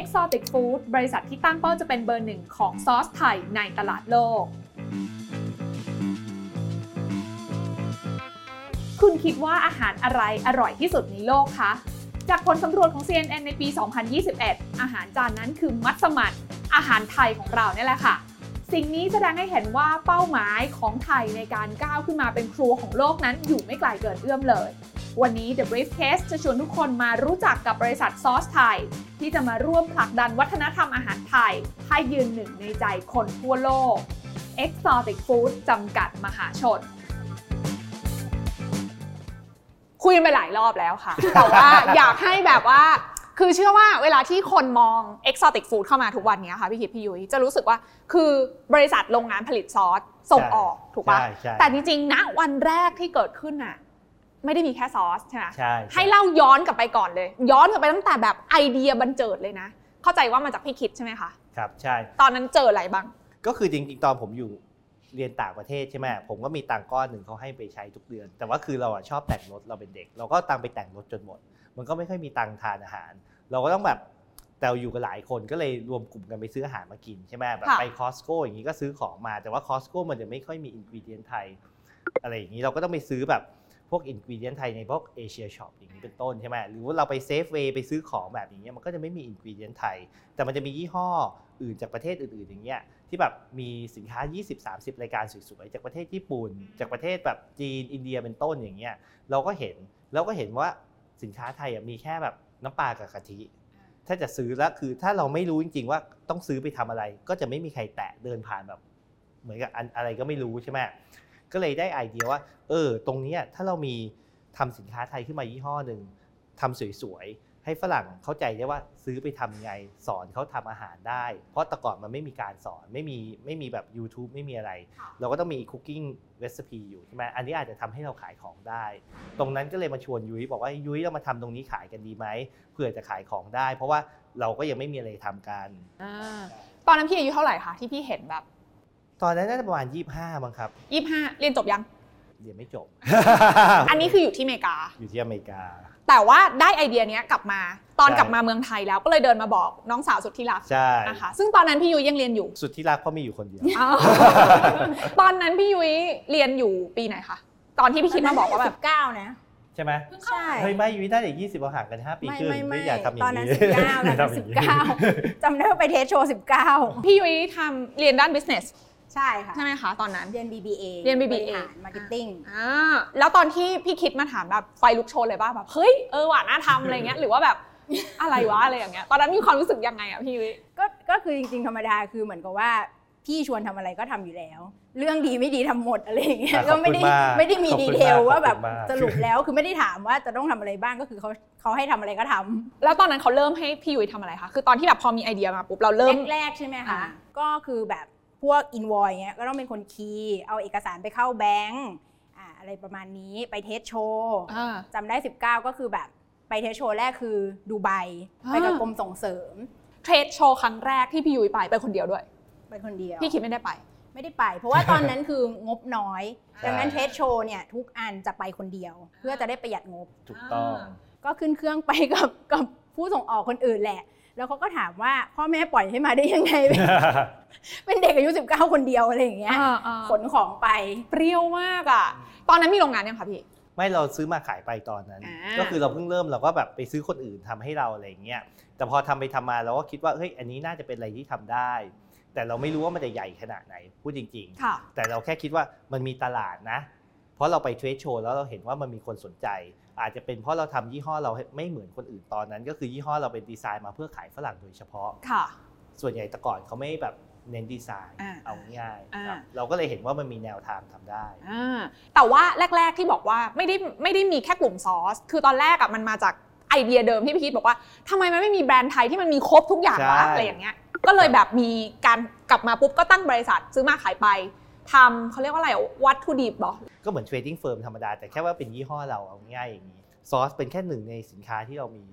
Exotic Food บริษัทที่ตั้งเป้าจะเป็นเบอร์หนึ่งของซอสไทยในตลาดโลก คุณคิดว่าอาหารอะไรอร่อยที่สุดในโลกคะ จากผลสำรวจของ CNN ในปี 2021 อาหารจานนั้นคือมัสมั่นอาหารไทยของเราเนี่ยแหละค่ะ สิ่งนี้แสดงให้เห็นว่าเป้าหมายของไทยในการก้าวขึ้นมาเป็นครัวของโลกนั้นอยู่ไม่ไกลเกินเอื้อมเลย วันนี้ The Briefcase จะชวนทุกคนมารู้จักกับบริษัทซอสไทย ที่จะมาร่วมผลักดันวัฒนธรรมอาหารไทย ให้ยืนหนึ่งในใจคนทั่วโลก Exotic Food จำกัดมหาชนคุยกันไปหลายรอบแล้วค่ะ แต่ว่าอยากให้แบบว่า คือเชื่อว่าเวลาที่คนมอง exotic food เข้ามาทุกวันนี้ค่ะพี่คิดพี่ยุ้ยจะรู้สึกว่าคือบริษัทโรงงานผลิตซอสส่งออกถูกปะใช่ใช่แต่จริงๆณวันแรกที่เกิดขึ้นน่ะ ไม่ได้มีแค่ซอสใช่ไหมใช่ให้เล่าย้อนกลับไปก่อนเลย ย้อนกลับไปตั้งแต่แบบไอเดียบรรเจิดเลยนะ เข้าใจว่ามาจากพี่คิดใช่ไหมคะครับใช่ ตอนนั้นเจออะไรบ้าง ก็คือจริงๆตอนผมอยู่เรียนต่างประเทศใช่ไหมผมก็มีตังค์ก้อนหนึ่งเขาให้ไปใช้ทุกเดือน แต่ว่าคือเราอะชอบแต่งรถเราเป็นเด็ก เราก็ตังค์ไปแต่งรถจนหมด มันก็ไม่ค่อยมีตังค์ทานอาหาร เราก็ต้องแบบแต่เราอยู่กันหลายคนก็เลยรวมกลุ่มกันไปซื้ออาหารมากินใช่ไหมแบบค่ะไป Costco อย่างนี้ก็ซื้อของมาแต่ว่า Costco มันจะไม่ค่อยมี ingredient ไทยอะไรอย่างนี้เราก็ต้องไปซื้อแบบ พวก ingredient ไทยในพวก Asia shop อย่างนี้เป็นต้นใช่ไหมหรือว่าเราไป Safeway ไปซื้อของแบบอย่างเงี้ยมันก็จะไม่มี ingredient ไทย แต่มันจะมียี่ห้ออื่นจากประเทศอื่นๆอย่างเงี้ยที่แบบมีสินค้า 20-30 รายการสวยๆจากประเทศญี่ปุ่น จากประเทศแบบจีนอินเดียเป็นต้นอย่างเงี้ยเราก็เห็นเราก็เห็นว่าสินค้าไทยมีแค่แบบน้ำปลากับกะทิถ้าจะซื้อแล้วคือถ้าเราไม่รู้จริง ๆ ว่าต้องซื้อไปทำอะไร ก็จะไม่มีใครแตะเดินผ่านแบบ เหมือนกับอะไรก็ไม่รู้ใช่ไหม ก็เลยได้ไอเดียว่า เออ ตรงเนี้ยถ้าเรามีทำสินค้าไทยขึ้นมายี่ห้อหนึ่งทำสวยๆ ให้ฝรั่งเข้าใจได้ว่าซื้อไปทำยังไง สอนเขาทำอาหารได้ เพราะแต่ก่อนมันไม่มีการสอนไม่มีไม่มีแบบ YouTube ไม่มีอะไรค่ะเราก็ต้องมี cooking recipe อยู่ใช่ไหมอันนี้อาจจะทำให้เราขายของได้ ตรงนั้นก็เลยมาชวนยุ้ยบอกว่ายุ้ยเรามาทำตรงนี้ขายกันดีไหมเผื่อจะขายของได้ เพราะว่าเราก็ยังไม่มีอะไรทำกันตอนนั้นพี่อายุเท่าไหร่คะที่พี่เห็นแบบ ตอนนั้นน่าจะประมาณ 25มั้งครับ25เรียนจบยัง เรียนไม่จบ อันนี้คืออยู่ที่อเมริกา อยู่ที่อเมริกา แต่ว่าได้ไอเดียเนี้ยกลับมา ตอนใช่กลับมาเมืองไทยแล้วก็เลยเดินมาบอกน้องสาวสุดที่รักใช่นะคะซึ่งตอนนั้นพี่ยุ้ยยังเรียนอยู่ สุดที่รักเพราะมีอยู่คนเดียว ตอนนั้นพี่ยุ้ยเรียนอยู่ปีไหนคะตอนที่พี่คิดมาบอกว่าแบบ เก้านะ ใช่ไหมใช่ เฮ้ยไม่ยุ้ยได้เด็กยี่สิบเราห่างกันห้าปีไม่ครึ่งไม่ไม่อยากทำอย่างตอนนั้นนี้สิบเก้าตอนนั้นทำอสิย่บงนี้เก้าจำได้ว่าไปเทสโชว์สิบเก้าพี่ยุ้ยทำเรียนด้าน business ใช่ค่ะ ใช่ไหมคะตอนนั้น เรียน BBA เรียน BBA มาร์เก็ตติ้งอ่าแล้วตอนที่พี่คิดมาถามแบบไฟลุกโชนเลยป่ะแบบเฮ้ยเออหว่าน่าทำอะไรเงี้ยหรือว่าแบบอะไรวะอะไรอย่างเงี้ยตอนนั้นมีความรู้สึกยังไงอะพี่ยุ้ยก็ก็คือจริงๆธรรมดาคือเหมือนกับว่าพี่ชวนทำอะไรก็ทำอยู่แล้ว เรื่องดีไม่ดีทำหมดอะไรอย่างเงี้ยอะก็ไม่ได้ขอบคุณมากไม่ได้มีขอบดีคุณเทลมากว่าแบบขอบคุณมากสรุปแล้วคือไม่ได้ถามว่าจะต้องทำอะไรบ้างก็คือเขาเขาให้ทำอะไรก็ทำแล้วตอนนั้นเขาเริ่มให้พี่ยุ้ยทำอะไรคะคือตอนที่แบบพอมีไอเดียมาปุ๊บเราเริ่มแรกๆใช่ไหมอ่าคะก็คือแบบ พวกอินวอยเงี้ยก็ต้องเป็นคนคีย์ เอาเอกสารไปเข้าแบงก์อ่าอะไรประมาณนี้ไปเทสโชว์อ่าจำได้ 19 ก็คือแบบไปเทสโชว์แรกคือดูไบอ่าไปกับกรมส่งเสริม เทรดโชว์ครั้งแรกที่พี่ยุ้ยไปไปคนเดียวด้วย ไปคนเดียว พี่คิดไม่ได้ไป ไม่ได้ไป เพราะว่าตอนนั้นคืองบน้อยใช่ดังนั้นเทสโชว์เนี่ยทุกอันจะไปคนเดียว เพื่อจะได้ประหยัดงบ ถูกต้อง ก็ขึ้นเครื่องไปกับกับผู้ส่งออกคนอื่นแหละ แล้วเขาก็ถามว่าพ่อแม่ปล่อยให้มาได้ยังไง เป็นเด็กอายุ 19 คนเดียวอะไรอย่างเงี้ยอ่าอ่าขนของไปเปรี้ยวมากอะ ตอนนั้นมีโรงงานยังคะพี่ไม่เราซื้อมาขายไปตอนนั้นอ่าก็คือเราเพิ่งเริ่มเราก็แบบไปซื้อคนอื่นทำให้เราอะไรอย่างเงี้ยแต่พอทำไปทำมาเราก็คิดว่าเฮ้ยอันนี้น่าจะเป็นอะไรที่ทำได้ แต่เราไม่รู้ว่ามันจะใหญ่ขนาดไหนพูดจริงค่ะๆแต่เราแค่คิดว่ามันมีตลาดนะ เพราะเราไปเทรดโชว์แล้วเราเห็นว่ามันมีคนสนใจ อาจจะเป็นเพราะเราทำยี่ห้อเราไม่เหมือนคนอื่นตอนนั้น ก็คือยี่ห้อเราเป็นดีไซน์มาเพื่อขายฝรั่งโดยเฉพาะค่ะ ส่วนใหญ่แต่ก่อนเขาไม่แบบเน้นดีไซน์อ่าเอาง่ายๆอ่าครับเราก็เลยเห็นว่ามันมีแนวทางทำได้อ่าแต่ว่าแรก ๆที่บอกว่าไม่ได้ไม่ได้มีแค่กลุ่มซอส คือตอนแรกอะมันมาจากไอเดียเดิมที่พี่คิดบอกว่าทำไมมันไม่มีแบรนด์ไทยที่มันมีครบทุกอย่างวะใช่อะไรอย่างเงี้ยก็เลยแบบมีการกลับมาปุ๊บก็ตั้งบริษัทซื้อมาขายไป ทำเขาเรียกว่าอะไรวัตถุดิบเหรอ ก็เหมือน trading firm ธรรมดา แต่แค่ว่าเป็นยี่ห้อเราเอาง่ายอย่างนี้ซอสเป็นแค่หนึ่งในสินค้าที่เรามี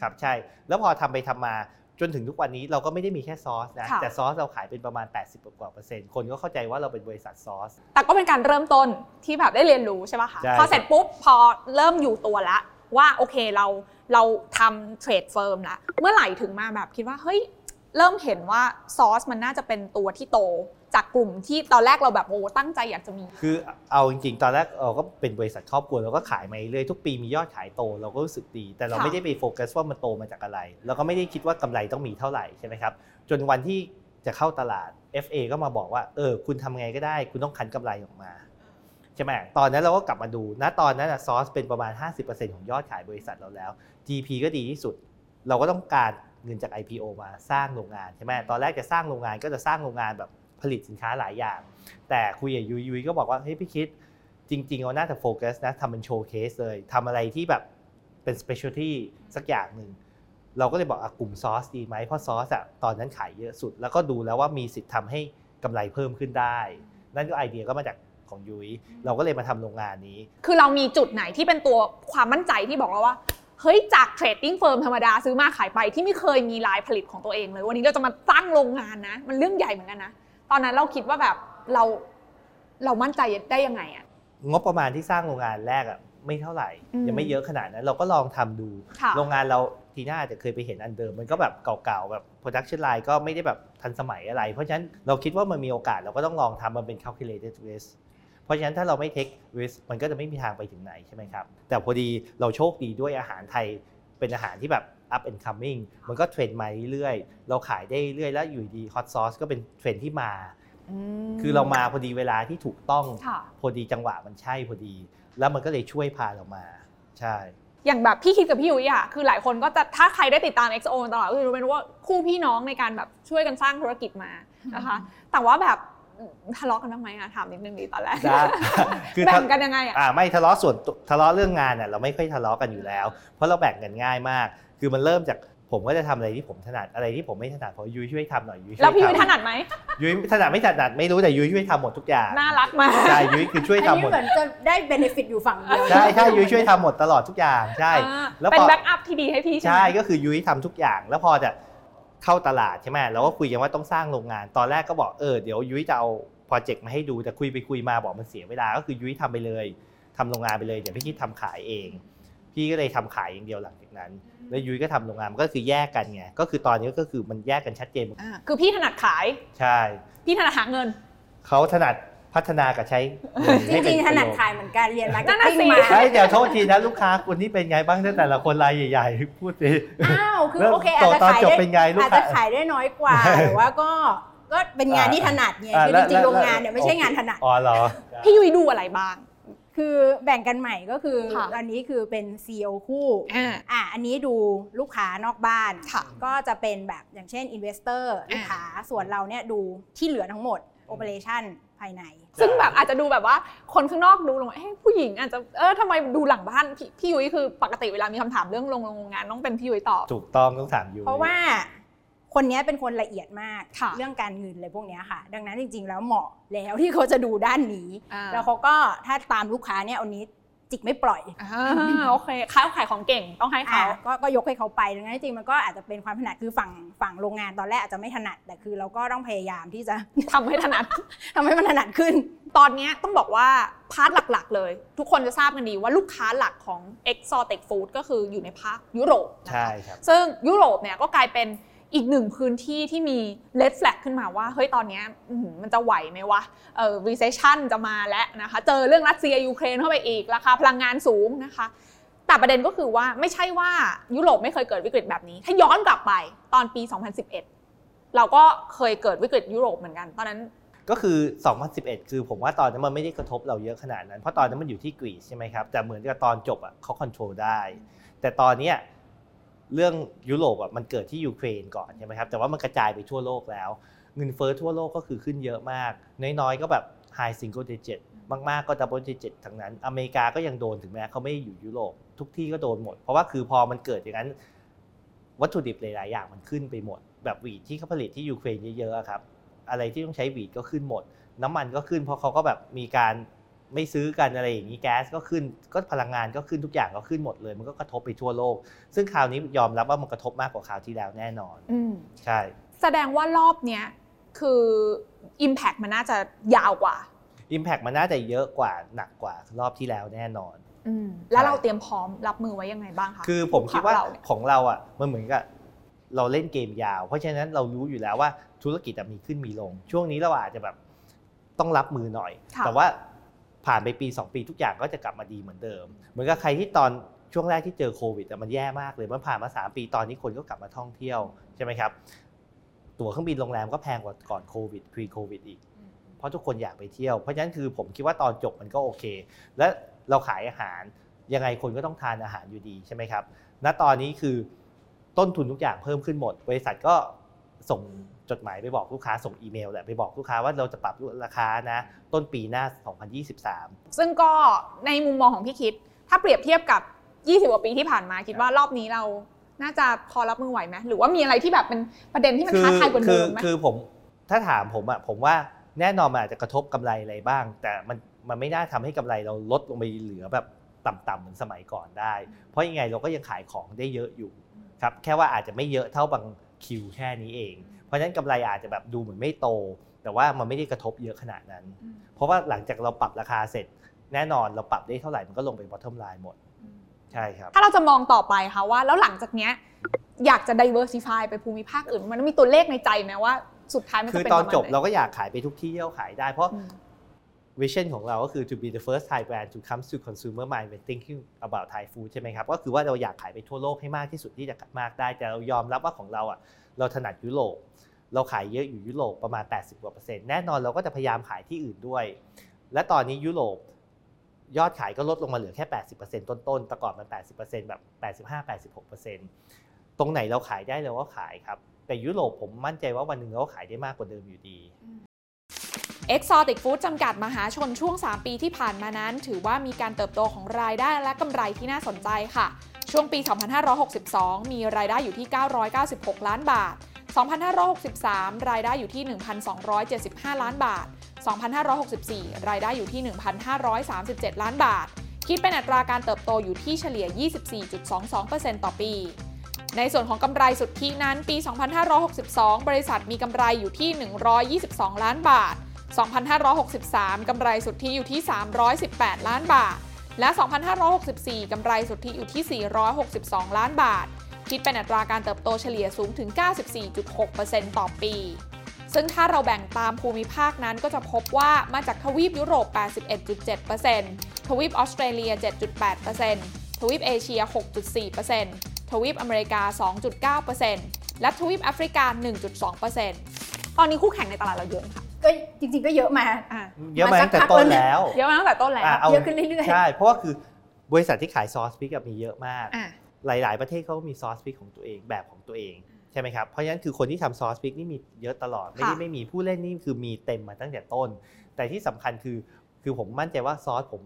ครับใช่ แล้วพอทำไปทำมาจนถึงทุกวันนี้เราก็ไม่ได้มีแค่ซอสนะค่ะแต่ซอสเราขายเป็นประมาณ 80 กว่าเปอร์เซ็นต์คนก็เข้าใจว่าเราเป็นบริษัทซอส แต่ก็เป็นการเริ่มต้นที่แบบได้เรียนรู้ใช่ป่ะคะใช่พอเสร็จปุ๊บพอเริ่มอยู่ตัวละว่าโอเคเราเราทำ trade firm ละเมื่อไหร่ถึงมาแบบคิดว่าเฮ้ยเริ่มเห็นว่าซอสมันน่าจะเป็นตัวที่โต จากกลุ่มที่ตอนแรกเราแบบโอ้ตั้งใจอยากจะมี คือเอาจริงๆ ตอนแรกเราก็เป็นบริษัทครอบครัวเราก็ขายมาเรื่อยทุกปีมียอดขายโตเราก็รู้สึกดี แต่เราไม่ได้ไปโฟกัสว่ามันโตมาจากอะไรเราก็ไม่ได้คิดว่ากำไรต้องมีเท่าไหร่ใช่ไหมครับจนวันที่จะเข้าตลาด FA ก็มาบอกว่าเออคุณทำไงก็ได้ คุณต้องคันกำไรออกมาใช่ไหมตอนนั้นเราก็กลับมาดูณตอนนั้นซอสเป็นประมาณ 50%ของยอดขายบริษัทเราแล้ว GP ก็ดีที่สุด เราก็ต้องการเงินจาก IPO มาสร้างโรงงานใช่ไหมตอนแรกจะสร้างโรงงานก็จะสร้างโรงงานแบบ ผลิตสินค้าหลายอย่าง แต่คุยกับยุยยุยก็บอกว่าเฮ้ยพี่คิดจริง ๆเราหน่าจะโฟกัสนะทำเป็นโชว์เคสเลยทำอะไรที่แบบเป็น specialty สักอย่างหนึ่งเราก็เลยบอกอะกลุ่มซอสดีไหมเพราะซอสอะตอนนั้นขายเยอะสุด แล้วก็ดูแล้วว่ามีสิทธิ์ทำให้กำไรเพิ่มขึ้นได้ นั่นก็ไอเดียก็มาจากของยุ้ยเราก็เลยมาทำโรงงานนี้ คือเรามีจุดไหนที่เป็นตัวความมั่นใจที่บอกเราว่า เฮ้ยจาก trading firm ธรรมดาซื้อมาขายไปที่ไม่เคยมีไลน์ผลิตของตัวเองเลย วันนี้เราจะมาตั้งโรงงานนะ มันเรื่องใหญ่เหมือนกันนะ ตอนนั้นเราคิดว่าแบบเราเรามั่นใจได้ยังไงอะงบประมาณที่สร้างโรงงานแรกอะไม่เท่าไหร่อืมยังไม่เยอะขนาดนั้น เราก็ลองทำดูค่ะโรงงานเราทีน่าจะเคยไปเห็นอันเดิม มันก็แบบเก่าๆแบบ production line ก็ไม่ได้แบบทันสมัยอะไร เพราะฉะนั้นเราคิดว่ามันมีโอกาสเราก็ต้องลองทำมันเป็น calculated risk เพราะฉะนั้นถ้าเราไม่ take risk มันก็จะไม่มีทางไปถึงไหนใช่ไหมครับ แต่พอดีเราโชคดีด้วยอาหารไทยเป็นอาหารที่แบบ up and coming มันก็เทรนด์มาเรื่อยๆ เราขายได้เรื่อยๆแล้วอยู่ดี hot sauce ก็เป็นเทรนด์ที่มามคือเรามาพอดีเวลาที่ถูกต้องค่ะพอดีจังหวะมันใช่พอดี แล้วมันก็เลยช่วยพาเรามา ใช่ อย่างแบบพี่คิดกับพี่ยุ้ยอะคือหลายคนก็จะถ้าใครได้ติดตาม XO มาตลอดก็จะรู้เป็นว่าคู่พี่น้องในการแบบช่วยกันสร้างธุรกิจมานะคะ แต่ว่าแบบทะเลาะกันบ้างไหมอะถามนิดนึงดีตอนแรกได้คือแบ่ถ้างกันยังไงอะอ่าไม่ทะเลาะส่วนตัวทะเลาะเรื่องงานน่ะเราไม่ค่อยทะเลาะกันอยู่แล้ว เพราะเราแบ่งกันง่ายมาก คือมันเริ่มจากผมก็จะทำอะไรที่ผมถนัดอะไรที่ผมไม่ถนัดพอยุ้ยช่วยทำหน่อยยุ้ยช่วยแล้วพี่ยุ้ยถทำนัดไหมยุ้ยถนัดไม่ถนัดไม่รู้แต่ยุ้ยช่วยทำหมดทุกอย่างน่ารักมากใช่ยุ้ยคือช่วยอันทำนี้หมดเหมือนจะได้ benefit อยู่ฝั่งเดียวใช่ใช่ยุ้ยช่วยทำหมดตลอดทุกอย่างใช่อ่าแล้วพอเป็น backupที่ดีให้พี่ใช่ไหมใช่ก็คือยุ้ยทำทุกอย่าง แล้วพอจะเข้าตลาดใช่ไหมเราก็คุยกันว่าต้องสร้างโรงงาน ตอนแรกก็บอกเออเดี๋ยวยุ้ยจะเอา project มาให้ดูแต่คุยไปคุยมาบอกมันเสียเวลาก็คือยุ้ยทำไปเลยทำโรงงานไปเลยเดี๋ยวพี่คิดทำขายเอง พี่ก็เลยทำขายอย่างเดียวหลังจากนั้น แล้วยุ้ยก็ทำโรงงานมันก็คือแยกกันไงก็คือตอนนี้ก็คือมันแยกกันชัดเจนอ่าคือพี่ถนัดขายใช่ พี่ถนัดหาเงินเขาถนัดพัฒนากับใช้เงินจให้เป็ริงๆถนัดประโยชขายเหมือนกันเรียนมาร์นั่เก็ตนน่ะติ้งสิมาใช่เดี๋ยวโทษทีนะลูกค้าคนนี้เป็นไงบ้างแต่ละคนรายใหญ่ๆพูดสิอ้าวคือแล้วโอเคอาจจะตอนขายจบได้เป็นไงลูกอาจค้าจะขายได้น้อยกว่าแต่ว่าก็ก็เป็นงานที่ถนัดไงอ่าคือแล้วจริงๆแล้วโรงงานเนี่ยไม่ใช่งานถนัดอ๋อเหรอพี่ยุ้ยดูอะไรบ้าง คือแบ่งกันใหม่ก็คือค่ะอันนี้คือเป็น CEO คู่อ่าอะอันนี้ดูลูกค้านอกบ้าน ค่ะ ก็จะเป็นแบบอย่างเช่น Investor ลูกค้าส่วนเราเนี่ยดูที่เหลือทั้งหมด Operation ภายใน ซึ่งแบบอาจจะดูแบบว่าคนข้างนอกดูลงว่าเฮ้ยผู้หญิงอาจจะเออทำไมดูหลังบ้านพี่พี่ยุ้ยคือปกติเวลามีคำถามเรื่องโรงโรงงานต้องเป็นพี่ยุ้ยตอบ ถูกต้องต้องถามยู เพราะว่า คนเนี้ยเป็นคนละเอียดมากค่ะเรื่องการเงินอะไรพวกเนี้ยค่ะ ดังนั้นจริง ๆ แล้วเหมาะแล้วที่เขาจะดูด้านนี้อ่าแล้วเขาก็ถ้าตามลูกค้าเนี่ยเอานี้จิกไม่ปล่อยอ่าโอเคขายขายของเก่งต้องให้เขาอะก็ก็ยกให้เขาไปดังนั้นจริงๆมันก็อาจจะเป็นความถนัดคือฝั่งฝั่งโรงงานตอนแรกอาจจะไม่ถนัดแต่คือเราก็ต้องพยายามที่จะทำให้ถนัดทำให้มันถนัดขึ้น ตอนเนี้ยต้องบอกว่าพาร์ทหลักๆ เลย ทุกคนจะทราบกันดีว่าลูกค้าหลักของ Exotic Food ก็คืออยู่ในภาคยุโรปนะคะใช่ครับซึ่งยุโรปเนี่ยก็กลายเป็น อีกหนึ่งพื้นที่ที่มี red flag ขึ้นมาว่า เฮ้ยตอนนี้มันจะไหวไหมวะเออ recession จะมาแล้วนะคะ เจอเรื่องรัสเซียยูเครนเข้าไปอีก ราคาพลังงานสูงนะคะ แต่ประเด็นก็คือว่าไม่ใช่ว่ายุโรปไม่เคยเกิดวิกฤตแบบนี้ ถ้าย้อนกลับไปตอนปี 2011 เราก็เคยเกิดวิกฤตยุโรปเหมือนกัน ตอนนั้นก็คือ 2011 คือผมว่าตอนนั้นมันไม่ได้กระทบเราเยอะขนาดนั้น เพราะตอนนั้นมันอยู่ที่กรีซใช่ไหมครับ แต่เหมือนกับตอนจบอะเขาควบคุมได้ แต่ตอนเนี้ย เรื่องยุโรปอะมันเกิดที่ยูเครนก่อนใช่ไหมครับแต่ว่ามันกระจายไปทั่วโลกแล้ว เงินเฟ้อทั่วโลกก็คือขึ้นเยอะมาก น้อยๆก็แบบ high single digit มากๆก็ double digit ทั้งนั้น อเมริกาก็ยังโดนถึงแม้เขาไม่อยู่ยุโรปทุกที่ก็โดนหมด เพราะว่าคือพอมันเกิดอย่างนั้น วัตถุดิบหลายๆอย่างมันขึ้นไปหมด แบบหวีดที่เขาผลิตที่ยูเครนเยอะๆครับอะไรที่ต้องใช้หวีดก็ขึ้นหมด น้ำมันก็ขึ้นเพราะเขาก็แบบมีการ ไม่ซื้อกันอะไรอย่างนี้แก๊สก็ขึ้นก็พลังงานก็ขึ้นทุกอย่างก็ขึ้นหมดเลย มันก็กระทบไปทั่วโลก ซึ่งคราวนี้ยอมรับว่ามันกระทบมากกว่าคราวที่แล้วแน่นอนอืมใช่ แสดงว่ารอบเนี้ยคือ Impact มันน่าจะยาวกว่า Impact มันน่าจะเยอะกว่าหนักกว่ารอบที่แล้วแน่นอนอืมแล้วใช่เราเตรียมพร้อมรับมือไว้ยังไงบ้างคะคือผมคิดว่าของเราเนี่ยของเราอะมันเหมือนกับเราเล่นเกมยาว เพราะฉะนั้นเรารู้อยู่แล้วว่าธุรกิจอะมีขึ้นมีลง ช่วงนี้เราอาจจะแบบต้องรับมือหน่อยค่ะแต่ว่า ผ่านไปปี 2 ปีทุกอย่างก็จะกลับมาดีเหมือนเดิม เหมือนกับใครที่ตอนช่วงแรกที่เจอโควิดมันแย่มากเลยมันผ่านมา 3 ปีตอนนี้คนก็กลับมาท่องเที่ยวใช่ไหมครับตั๋วเครื่องบินโรงแรมก็แพงกว่าก่อนโควิด pre โควิดอีก เพราะทุกคนอยากไปเที่ยว เพราะฉะนั้นคือผมคิดว่าตอนจบมันก็โอเค และเราขายอาหารยังไงคนก็ต้องทานอาหารอยู่ดีใช่ไหมครับณตอนนี้คือต้นทุนทุกอย่างเพิ่มขึ้นหมด บริษัทก็ส่ง จดหมายไปบอกลูกค้าส่งอีเมลแหละไปบอกลูกค้าว่าเราจะปรับราคานะ ต้นปีหน้า 2023 ซึ่งก็ในมุมมองของพี่คิด ถ้าเปรียบเทียบกับ 20กว่าปีที่ผ่านมาคิดว่ารอบนี้เราน่าจะพอรับมือไหวไหมหรือว่ามีอะไรที่แบบเป็นประเด็นที่มันท้าทายกว่าคืเดิมไหมคือผมถ้าถามผมอะผมว่าแน่นอนมันอาจจะกระทบกำไรอะไรบ้าง แต่มันมันไม่น่าทำให้กำไรเราลดลงไปเหลือแบบต่ำๆเหมือนสมัยก่อนได้ เพราะยังไงเราก็ยังขายของได้เยอะอยู่ครับแค่ว่าอาจจะไม่เยอะเท่าบางคิวแค่นี้เอง เพราะฉะนั้นกำไรอาจจะแบบดูเหมือนไม่โต แต่ว่ามันไม่ได้กระทบเยอะขนาดนั้นอืมเพราะว่าหลังจากเราปรับราคาเสร็จ แน่นอนเราปรับได้เท่าไหร่มันก็ลงไป bottom line หมดใช่ครับถ้าเราจะมองต่อไปค่ะว่า แล้วหลังจากเนี้ยอยากจะ diversify ไปภูมิภาคอื่น มันมีตัวเลขในใจไหมว่าสุดท้ายมันคืจะอเป็นตปอนระมาณจบไหนเราก็อยากขายไปทุกที่ที่เราขายได้ เพราะอืม vision ของเราก็คือ to be the first Thai brand to come to consumer mind when thinking about Thai food ใช่ไหมครับ ก็คือว่าเราอยากขายไปทั่วโลกให้มากที่สุดที่จะมากได้ แต่เรายอมรับว่าของเราอะเราถนัดยุโรป เราขายเยอะอยู่ยุโรปประมาณ 80กว่าเปอร์เซ็นต์แน่นอนเราก็จะพยายามขายที่อื่นด้วย และตอนนี้ยุโรปยอดขายก็ลดลงมาเหลือแค่ 80%ต้นๆแต่ก่อนมัน 80%แบบ 85-86%ตรงไหนเราขายได้เราก็ขายครับ แต่ยุโรปผมมั่นใจว่าวันหนึ่งเราขายได้มากกว่าเดิมอยู่ดี Exotic Food จำกัดมหาชนช่วง 3 ปีที่ผ่านมานั้น ถือว่ามีการเติบโตของรายได้และกำไรที่น่าสนใจค่ะ ช่วงปี 2562 มีรายได้อยู่ที่ 996 ล้านบาท 2563 รายได้อยู่ที่ 1,275 ล้านบาท 2564 รายได้อยู่ที่ 1,537 ล้านบาท คิดเป็นอัตราการเติบโตอยู่ที่เฉลี่ย 24.22%ต่อปี ในส่วนของกำไรสุทธินั้นปี 2562 บริษัทมีกำไรอยู่ที่ 122 ล้านบาท 2563 กำไรสุทธิอยู่ที่ 318 ล้านบาท และ 2564 กำไรสุทธิอยู่ที่ 462 ล้านบาท คิดเป็นอัตราการเติบโตเฉลี่ยสูงถึง 94.6%ต่อปี ซึ่งถ้าเราแบ่งตามภูมิภาคนั้นก็จะพบว่ามาจากทวีปยุโรป 81.7%ทวีปออสเตรเลีย 7.8%ทวีปเอเชีย 6.4%ทวีปอเมริกา 2.9%และทวีปแอฟริกา 1.2%ตอนนี้คู่แข่งในตลาดเราเยอะไหมคะก็จริงๆก็เยอะมาอะเยอะมาตั้งแต่ต้นแล้ว เยอะมาตั้งแต่ต้นแล้วอะเอาเยอะขึ้นเรื่อยๆ ใช่ เพราะว่าคือบริษัทที่ขายซอสพริกอะมีเยอะมากอะ หลาย ๆ ประเทศเขาก็มีซอสพริกของตัวเองแบบของตัวเองใช่ไหมครับ เพราะฉะนั้นคือคนที่ทำซอสพริกนี่มีเยอะตลอด ไม่ได้ค่ะไม่มีผู้เล่นนี่คือมีเต็มมาตั้งแต่ต้น แต่ที่สำคัญคือคือผมมั่นใจว่าซอสผม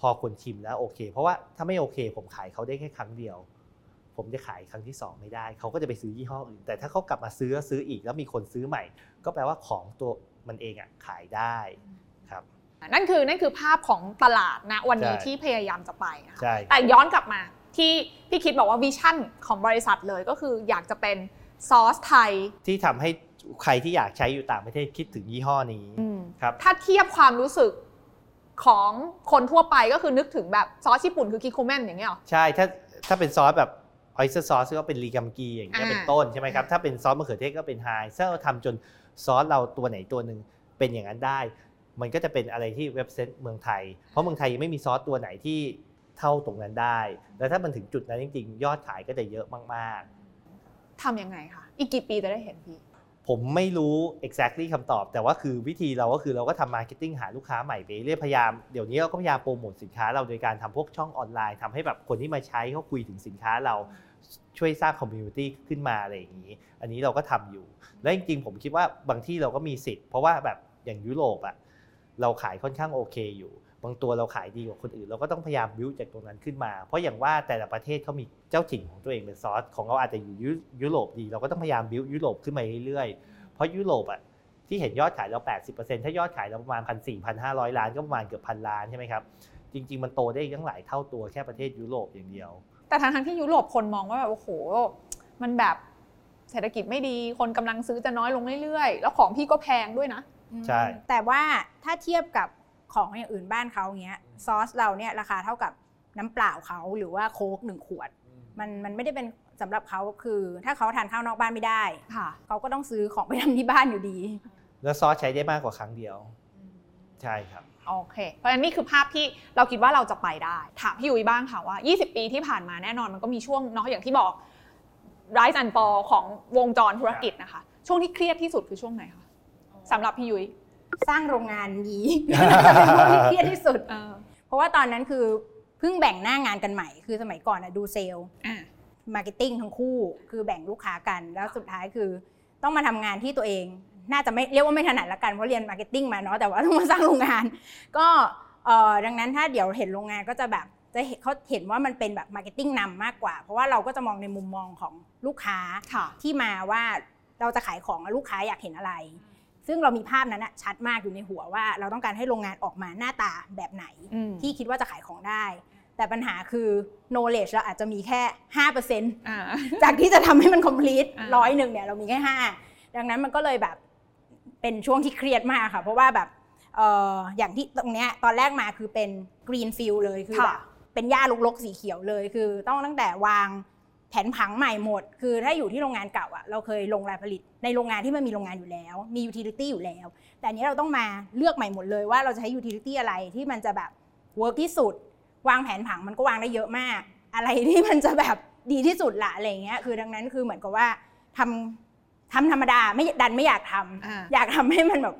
พอคนชิมแล้วโอเค เพราะว่าถ้าไม่โอเค ผมขายเขาได้แค่ครั้งเดียว ผมจะขายครั้งที่สองไม่ได้ เขาก็จะไปซื้อยี่ห้ออื่น แต่ถ้าเขากลับมาซื้อแล้วซื้ออีกแล้วมีคนซื้อใหม่ ก็แปลว่าของตัวมันเองอะขายได้ครับนั่นคือนั่นคือภาพของตลาดนะวันนี้ใช่ที่พยายามจะไปนะคะใช่แต่ย้อนกลับมา ที่พี่คิดบอกว่า vision ของบริษัทเลยก็คืออยากจะเป็นซอสไทย ที่ทำให้ใครที่อยากใช้อยู่ต่างประเทศคิดถึงยี่ห้อนี้อืมครับถ้าเทียบความรู้สึกของคนทั่วไปก็คือนึกถึงแบบซอสญี่ปุ่นคือ Kikkoman อย่างเงี้ยหรอใช่ถ้าถ้าเป็นซอสแบบ oyster sauce ก็เป็น Lee Kum Kee อย่างเงี้ยอ่าเป็นต้นใช่ไหมครับถ้าเป็นซอสมะเขือเทศก็เป็นไฮถ้าเราทำจนซอสเราตัวไหนตัวหนึ่งเป็นอย่างนั้นได้ มันก็จะเป็นอะไรที่ represent เมืองไทย เพราะเมืองไทยยังไม่มีซอสตัวไหนที่ เท่าตรงนั้นได้ แล้วถ้ามันถึงจุดนั้นจริงๆ ยอดขายก็จะเยอะมากๆทำยังไงคะ อีกกี่ปีจะได้เห็นพี่ ผมไม่รู้ exactly คำตอบ แต่ว่าคือวิธีเราก็คือเราก็ทำ marketing หาลูกค้าใหม่ไปเรื่อยพยายาม เดี๋ยวนี้เราก็พยายามโปรโมทสินค้าเราโดยการทำพวกช่องออนไลน์ทำให้แบบคนที่มาใช้เขาคุยถึงสินค้าเราช่วยสร้าง community ขึ้นมาอะไรอย่างนี้ อันนี้เราก็ทำอยู่ และจริงๆ ผมคิดว่าบางที่เราก็มีสิทธิ์เพราะว่าแบบอย่างยุโรปอะเราขายค่อนข้างโอเคอยู่ บางตัวเราขายดีกว่าคนอื่น เราก็ต้องพยายามบิวจากตรงนั้นขึ้นมา เพราะอย่างว่าแต่ละประเทศเขามีเจ้าถิ่นของตัวเองเป็นซอสของเราอาจจะอยู่ยุยุโรปดี เราก็ต้องพยายามบิวยุโรปขึ้นมาเรื่อยๆ เพราะยุโรปอะที่เห็นยอดขายเรา 80%ถ้ายอดขายเราประมาณ1 4 0 0ล้านก็ประมาณเกือบพันล้านใช่ไหมครับ จริง ๆ มันโตได้อีกตั้งหลายเท่าตัวแค่ประเทศยุโรปอย่างเดียว แต่ทั้งทั้งๆที่ยุโรปคนมองว่าแบบโอ้โห มันแบบเศรษฐกิจไม่ดีคนกำลังซื้อจะน้อยลงเรื่อยๆ แล้วของพี่ก็แพงด้วยนะ ใช่ แต่ว่าถ้าเทียบกับ ของอย่างอื่นบ้านเขาเงี้ยซอสเราเนี่ยราคาเท่ากับน้ำเปล่าเขาหรือว่าโค้กหนึ่งขวด มันมันไม่ได้เป็นสำหรับเขาคือ ถ้าเขาทานข้าวนอกบ้านไม่ได้ค่ะ เขาก็ต้องซื้อของไปทำที่บ้านอยู่ดี แล้วซอสใช้ได้มากกว่าครั้งเดียว ใช่ครับ โอเค เพราะฉะนั้นนี่คือภาพที่เราคิดว่าเราจะไปได้ ถามพี่ยุ้ยบ้างค่ะว่า 20 ปีที่ผ่านมาแน่นอนมันก็มีช่วงเนาะอย่างที่บอก rise and fall ของวงจรธุรกิจนะคะ ช่วงที่เครียดที่สุดคือช่วงไหนคะสำหรับพี่ยุ้ย สร้างโรงงานนี้เป็นพวกที่เครียดที่สุดเออเพราะว่าตอนนั้นคือเพิ่งแบ่งหน้างานกันใหม่ คือสมัยก่อนอะดูเซลล์อะ marketing ทั้งคู่ คือแบ่งลูกค้ากัน แล้วสุดท้ายคือต้องมาทำงานที่ตัวเอง น่าจะไม่เรียกว่าไม่ถนัดละกัน เพราะเรียน marketing มาเนาะ แต่ว่าต้องมาสร้างโรงงาน ก็เอ่อดังนั้นถ้าเดี๋ยวเห็นโรงงานก็จะแบบจะเห็นเขาเห็นว่ามันเป็นแบบ marketing นำมากกว่า เพราะว่าเราก็จะมองในมุมมองของลูกค้าค่ะที่มาว่าเราจะขายของอะลูกค้าอยากเห็นอะไร ซึ่งเรามีภาพนั้นอะชัดมากอยู่ในหัวว่า เราต้องการให้โรงงานออกมาหน้าตาแบบไหนอืมที่คิดว่าจะขายของได้ แต่ปัญหาคือ knowledge เราอาจจะมีแค่5%อ่าจากที่จะทำให้มัน complete อ่าร้อยหนึ่งเนี่ยเรามีแค่ 5 ดังนั้นมันก็เลยแบบเป็นช่วงที่เครียดมากค่ะ เพราะว่าแบบเอ่ออย่างที่ตรงเนี้ยตอนแรกมาคือเป็น green field เลยคือแบบเป็นหญ้ารกๆสีเขียวเลย คือต้องตั้งแต่วาง แผนผังใหม่หมด คือถ้าอยู่ที่โรงงานเก่าอะเราเคยลงรายผลิต ในโรงงานที่มันมีโรงงานอยู่แล้ว มี utility อยู่แล้ว แต่อันนี้เราต้องมาเลือกใหม่หมดเลยว่าเราจะใช้ utility อะไรที่มันจะแบบ work ที่สุด วางแผนผังมันก็วางได้เยอะมาก อะไรที่มันจะแบบดีที่สุดละอะไรอย่างเงี้ยคือดังนั้นคือเหมือนกับว่าทำทำธรรมดาไม่ดันไม่อยากทำอ่าอยากทำให้มันแบบ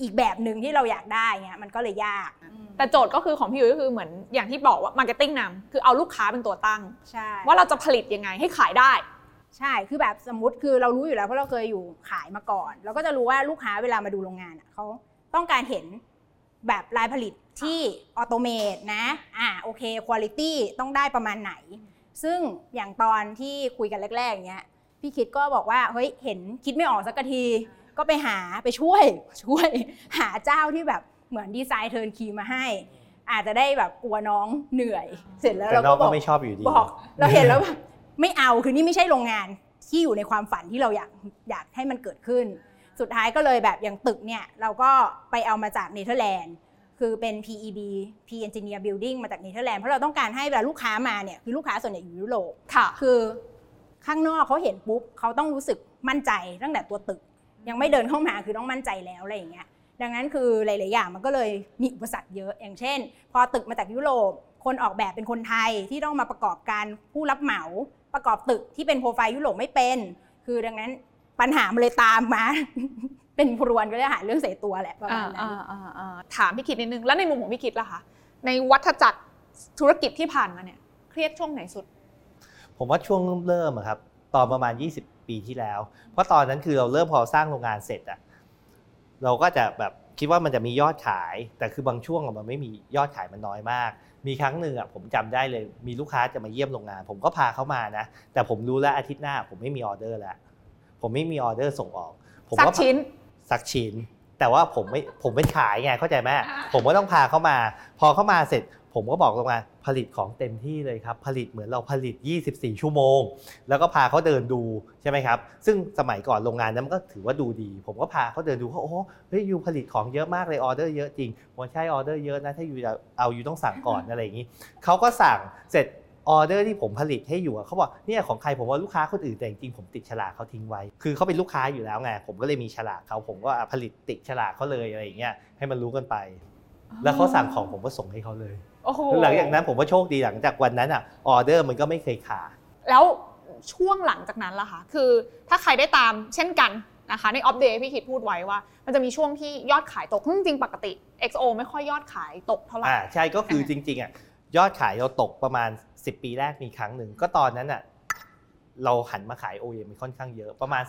อีกแบบหนึ่งที่เราอยากได้เงี้ยมันก็เลยยาก แต่โจทย์ก็คือของพี่ยุ้ยก็คือเหมือนอย่างที่บอกว่า marketing นำคือเอาลูกค้าเป็นตัวตั้ง ใช่ ว่าเราจะผลิตยังไงให้ขายได้ ใช่ คือแบบสมมติคือเรารู้อยู่แล้วเพราะเราเคยอยู่ขายมาก่อน เราก็จะรู้ว่าลูกค้าเวลามาดูโรงงานอะเขาต้องการเห็นแบบลายผลิตที่ออโตเมตนะ อ่าโอเคคุณภาพต้องได้ประมาณไหน ซึ่งอย่างตอนที่คุยกันแรกๆอย่างเงี้ยพี่คิดก็บอกว่าเฮ้ยเห็นคิดไม่ออกสักที ก็ไปหาไปช่วยช่วย หาเจ้าที่แบบเหมือนดีไซน์เทิร์นคีมาให้ อาจจะได้แบบกลัวน้องเหนื่อย เสร็จแล้วแต่เราน้อก็งบก็อกไม่ชอบอยู่ดีบอก เราเห็นแล้วแบบไม่เอาคือนี่ไม่ใช่โรงงานที่อยู่ในความฝันที่เราอยากอยากให้มันเกิดขึ้น สุดท้ายก็เลยแบบอย่างตึกเนี่ย เราก็ไปเอามาจากเนเธอร์แลนด์คือเป็น PEB P Engineer Building มาจากเนเธอร์แลนด์เพราะเราต้องการให้เวลาลูกค้ามาเนี่ยคือลูกค้าส่วนใหญ่อยู่ยุโรป ค่ะ คือข้างนอกเขาเห็นปุ๊บเขาต้องรู้สึกมั่นใจตั้งแต่ตัวตึก ยังไม่เดินเข้ามาคือต้องมั่นใจแล้วอะไรอย่างเงี้ยดังนั้นคือหลาย ๆ อย่างมันก็เลยมีอุปสรรคเยอะ อย่างเช่น พอตึกมาจากยุโรป คนออกแบบเป็นคนไทยที่ต้องมาประกอบการผู้รับเหมา ประกอบตึกที่เป็นโปรไฟล์ยุโรปไม่เป็น คือดังนั้นปัญหามันเลยตามมา เป็นพรวนก็จะหาเรื่องเสียตัวแหละประมาณนั้นอ่าอ่าอ่าถามพี่คิดนิดนึง แล้วในมุมของพี่คิดล่ะคะ ในวัฏจักรธุรกิจที่ผ่านมาเนี่ย เครียดช่วงไหนสุด ผมว่าช่วงเริ่มๆอะครับ ตอนประมาณ 20 ปีที่แล้ว เพราะตอนนั้นคือเราเริ่มพอสร้างโรงงานเสร็จอะเราก็จะแบบคิดว่ามันจะมียอดขาย แต่คือบางช่วงอะมันไม่มียอดขายมันน้อยมาก มีครั้งหนึ่งอะผมจำได้เลย มีลูกค้าจะมาเยี่ยมโรงงาน ผมก็พาเขามานะ แต่ผมรู้แล้วอาทิตย์หน้า ผมไม่มีออเดอร์แล้วผมไม่มีออเดอร์ส่งออก ผมสักก็ชิ้นสักชิ้น แต่ว่าผมไม่ผมเป็นขายไงเข้าใจไหมอ่าผมก็ต้องพาเขามา พอเขามาเสร็จ ผมก็บอกโรงงาผลิตของเต็มที่เลยครับ ผลิตเหมือนเราผลิต 24 ชั่วโมง แล้วก็พาเขาเดินดูใช่ไหมครับ ซึ่งสมัยก่อนโรงงานนั้นมันก็ถือว่าดูดี ผมก็พาเขาเดินดูเขาโอ้เฮ้ย you ผลิตของเยอะมากเลยออเดอร์เยอะจริงผมใช่ออเดอร์เยอะนะถ้า you จะเอา you ต้องสั่งก่อนอะไรอย่างนี้เขาก็สั่งเสร็จออเดอร์ที่ผมผลิตให้อยู่เขาบอกเนี่ยของใครผมว่าลูกค้าคนอื่นแต่จริงผมติดฉลากเขาทิ้งไว้ คือเขาเป็นลูกค้าอยู่แล้วไงผมก็เลยมีฉลากเขาผมก็ผลิตติดฉลากเขาเลยอะไรอย่างเงี้ยให้มันรู้กันไป แล้วเขาสั่งของผมก็ส่งให้เขาเลย โอ้โหหลังจากนั้นผมก็โชคดีหลังจากวันนั้นอะออเดอร์มันก็ไม่เคยขาดแล้วช่วงหลังจากนั้นล่ะคะคือถ้าใครได้ตามเช่นกันนะคะในอัปเดตพี่คิดพูดไว้ว่า มันจะมีช่วงที่ยอดขายตกซึ่งจริงๆปกติ XO ไม่ค่อยยอดขายตกเท่าไหร่อ่าใช่ก็คืออ่าจริงๆอะยอดขายเราตกประมาณ 10 ปีแรกมีครั้งหนึ่ง ก็ตอนนั้นอะเราหันมาขาย OEM มันค่อนข้างเยอะประมาณ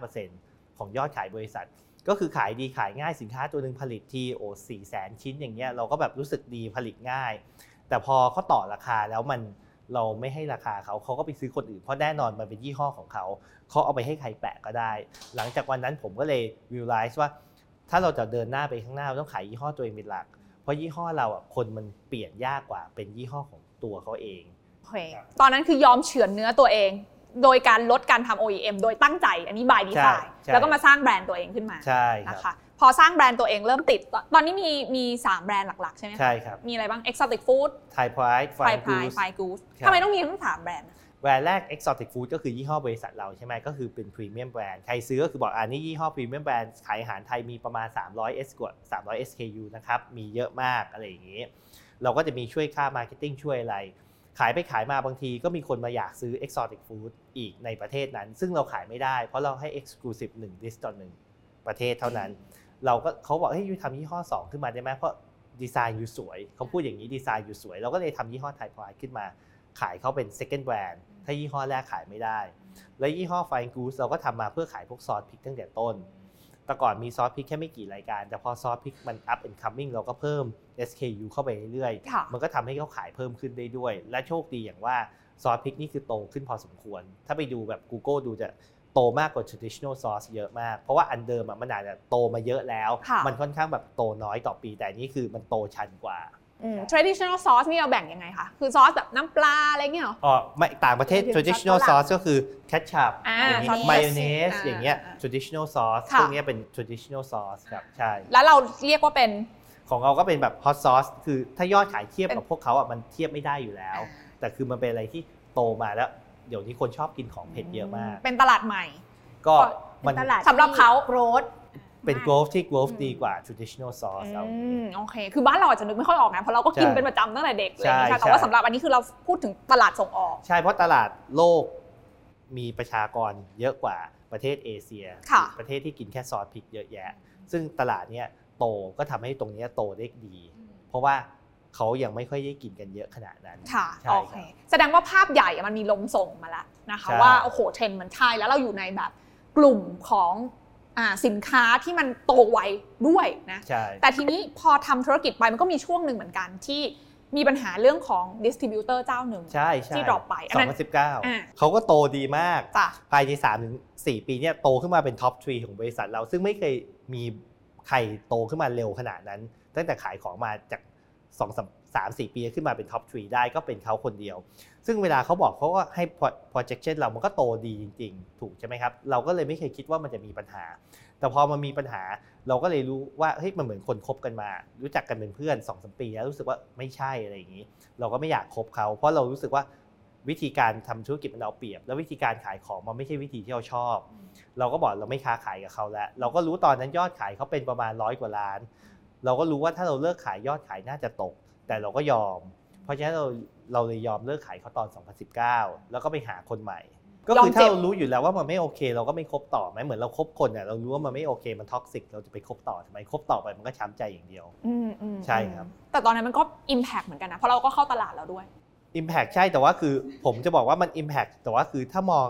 33-5%ของยอดขายบริษัท ก็คือขายดีขายง่ายสินค้าตัวหนึ่งผลิตที่โอ้สี่แสนชิ้นอย่างเงี้ยเราก็แบบรู้สึกดีผลิตง่าย แต่พอเขาต่อราคาแล้วมันเราไม่ให้ราคาเขาเขาก็ไปซื้อคนอื่นเพราะแน่นอนมันเป็นยี่ห้อของเขาเขาเอาไปให้ใครแปะก็ได้ หลังจากวันนั้นผมก็เลย realize ว่า ถ้าเราจะเดินหน้าไปข้างหน้าเราต้องขายยี่ห้อตัวเองเป็นหลัก เพราะยี่ห้อเราอะคนมันเปลี่ยนยากกว่าเป็นยี่ห้อของตัวเขาเองตอนนั้นคือยอมเฉือนเนื้อตัวเอง โดยการลดการทำ OEM โดยตั้งใจอันนี้บายดีไซใช่น์ใช่แล้วก็มาสร้างแบรนด์ตัวเองขึ้นมาใช่คนะรับคะพอสร้างแบรนด์ตัวเองเริ่มติด ตอนตอนนี้มีมีสามแบรนด์หลัก ๆ ใช่ไหมคะใช่ครับ มีอะไรบ้าง Exotic Food ไทยพรายไฟไฟพายกูสไฟกูสครับทำไมต้องมีทั้งสามแบรนด์แบรนด์แรก Exotic Food ก็คือยี่ห้อบริษัทเราใช่ไหมก็คือเป็นพรีเมียมแบรนด์ใครซื้อก็คือบอกอันนี้ยี่ห้อพรีเมียมแบรนด์ขายอาหารไทยมีประมาณ 300 S กว่า300 SKU นะครับมีเยอะมากอะไรอย่างนี้ เราก็จะมีช่วยค่ามาร์เก็ตติ้งช่วยอะไร ขายไปขายมาบางทีก็มีคนมาอยากซื้อ Exotic Food อีกในประเทศนั้น ซึ่งเราขายไม่ได้ เพราะเราให้ Exclusive 1 list ต่อหนึ่งประเทศเท่านั้น เราก็เขาบอกเฮ้ยยูทำยี่ห้อ 2 ขึ้นมาได้ไหมเพราะดีไซน์อยู่สวยเขาพูดอย่างนี้ดีไซน์อยู่สวย เราก็เลยทำยี่ห้อไทยพลายขึ้นมา ขายเขาเป็น second brand ถ้ายี่ห้อแรกขายไม่ได้ และยี่ห้อ Fine Goose เราก็ทำมาเพื่อขายพวกซอสพริกตั้งแต่ต้น แต่ก่อนมีซอสพริกแค่ไม่กี่รายการ แต่พอซอสพริกมัน up and coming เราก็เพิ่ม SKU เข้าไปเรื่อยค่ะๆมันก็ทำให้เขาขายเพิ่มขึ้นได้ด้วย และโชคดีอย่างว่าซอสพริกนี่คือโตขึ้นพอสมควร ถ้าไปดูแบบ Google ดูจะโตมากกว่า traditional sauce เยอะมาก เพราะว่าอันเดิมอะมันอาจจะโตมาเยอะแล้วค่ะมันค่อนข้างแบบโตน้อยต่อปี แต่อันนี่คือมันโตชันกว่าอืม traditional sauce นี่เราแบ่งยังไงคะ คือซอสแบบน้ำปลาอะไรเงี้ยเหรอ อ๋อ ไม่ ต่างประเทศหมายถึง traditional ซอสฝรั่ง sauce ก็คือ ketchup อ่าอย่างนี้ซอสมายองเนสอ่าอย่างเงี้ยอ่า traditional sauce ค่ะพวกเนี้ยเป็น traditional sauce ครับ ใช่ แล้วเราเรียกว่าเป็น ของเราก็เป็นแบบ hot sauce คือถ้ายอดขายเทียบเป็นกับพวกเขาอะ มันเทียบไม่ได้อยู่แล้ว แต่คือมันเป็นอะไรที่โตมาแล้ว เดี๋ยวนี้คนชอบกินของเผ็ดเยอะมาก เป็นตลาดใหม่ ก็เป็มันนตลาดสำหรับเขาโกรธ เป็น growth ที่ growth อืมดีกว่า traditional sauce เอา อืมโอเค คือบ้านเราอาจจะนึกไม่ค่อยออกนะ เพราะเราก็กินใช่เป็นประจำตั้งแต่เด็กเลยใช่นะคะแต่ว่าใช่ สำหรับอันนี้คือเราพูดถึงตลาดส่งออก ใช่เพราะตลาดโลกมีประชากรเยอะกว่าประเทศเอเชีย ค่ะ ประเทศที่กินแค่ซอสพริกเยอะแยะ ซึ่งตลาดเนี้ยโตก็ทำให้ตรงเนี้ยโตได้ดี เพราะว่าเขายังไม่ค่อยได้กินกันเยอะขนาดนั้น ค่ะ ใช่โอคเครับแสดงว่าภาพใหญ่อะมันมีลมส่งมาแล้วนะคะ ใช่ว่า โอ้โห เทรนด์มันใช่แล้วเราอยู่ในแบบกลุ่มของอ่า สินค้าที่มันโตไวด้วยนะใช่แต่ทีนี้พอทำธุรกิจไปมันก็มีช่วงหนึ่งเหมือนกันที่มีปัญหาเรื่องของ distributor เจ้าหนึ่งใช่ใช่ที่ drop ไปอันนั้นอ่า2019 เขาก็โตดีมากจ้ะภายใน3ถึง4ปีเนี่ยโตขึ้นมาเป็น top three ของบริษัทเรา ซึ่งไม่เคยมีใครโตขึ้นมาเร็วขนาดนั้น ตั้งแต่ขายของมาจาก2 3 3 4 ปีขึ้นมาเป็นท็อปทรีได้ก็เป็นเขาคนเดียว ซึ่งเวลาเขาบอกเขาก็ให้ projection เรามันก็โตดีจริง ๆ ถูกใช่ไหมครับ เราก็เลยไม่เคยคิดว่ามันจะมีปัญหา แต่พอมันมีปัญหาเราก็เลยรู้ว่าเฮ้ยมันเหมือนคนคบกันมา รู้จักกันเป็นเพื่อน2อสปีแล้วรู้สึกว่าไม่ใช่อะไรอย่างนี้ เราก็ไม่อยากคบเขา เพราะเรารู้สึกว่าวิธีการทำธุรกิจมันเอาเปรียบ แล้ววิธีการขายของมันไม่ใช่วิธีที่เราชอบ เราก็บอกเราไม่ค้าขายกับเขาแล้ว เราก็รู้ตอนนั้นยอดขายเขาเป็นประมาณร้อยกว่าล้าน เราก็รู้ว่าถ้าเราเลิกขายยอดขายน่าจะตก แต่เราก็ยอม เพราะฉะนั้นเราเราเลยยอมเลิกขายเขาตอน 2019 แล้วก็ไปหาคนใหม่ ก็คือยอมเจ็ถ้าเรารู้อยู่แล้วว่ามันไม่โอเค เราก็ไม่คบต่อไหมเหมือนเราคบคนเนี่ยเรารู้ว่ามันไม่โอเคมัน toxic เราจะไปคบต่อทำไมคบต่อไปมันก็ช้ำใจอย่างเดียวอืมอืมใช่ครับ แต่ตอนนั้นมันก็ Impact เหมือนกันนะ เพราะเราก็เข้าตลาดแล้วด้วย Impact ใช่แต่ว่าคือผมจะบอกว่ามัน Impact แต่ว่าคือถ้ามอง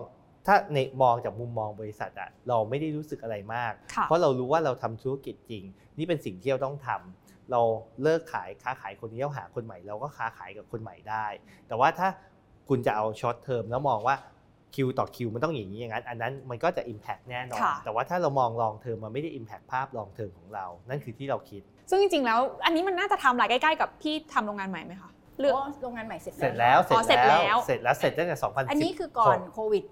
ถ้าในมองจากมุมมองบริษัทอะเราไม่ได้รู้สึกอะไรมากค่ะเพราะเรารู้ว่าเราทำธุรกิจจริง นี่เป็นสิ่งที่เราต้องทำ เราเลิกขายค้าขายคนนี้แล้วหาคนใหม่ เราก็ค้าขายกับคนใหม่ได้ แต่ว่าถ้าคุณจะเอาช็อตเทอมแล้วมองว่าคิวต่อคิวมันต้องอย่างนี้อย่างนั้นอันนั้นมันก็จะ Impact แน่นอนค่ะแต่ว่าถ้าเรามองลองเทอมมันไม่ได้ Impact ภาพลองเทอมของเรา นั่นคือที่เราคิด ซึ่งจริงๆแล้ว อันนี้มันน่าจะทำหลายใกล้ๆกับพี่ทำโรงงานใหม่ไหมคะเลือกโอ้โรงงานใหม่เสร็จเสร็จแล้วอ๋อเสร็จแล้วเสร็จแล้วเสร็จตั้งแต่2010อันนี้คือก่อนโควิด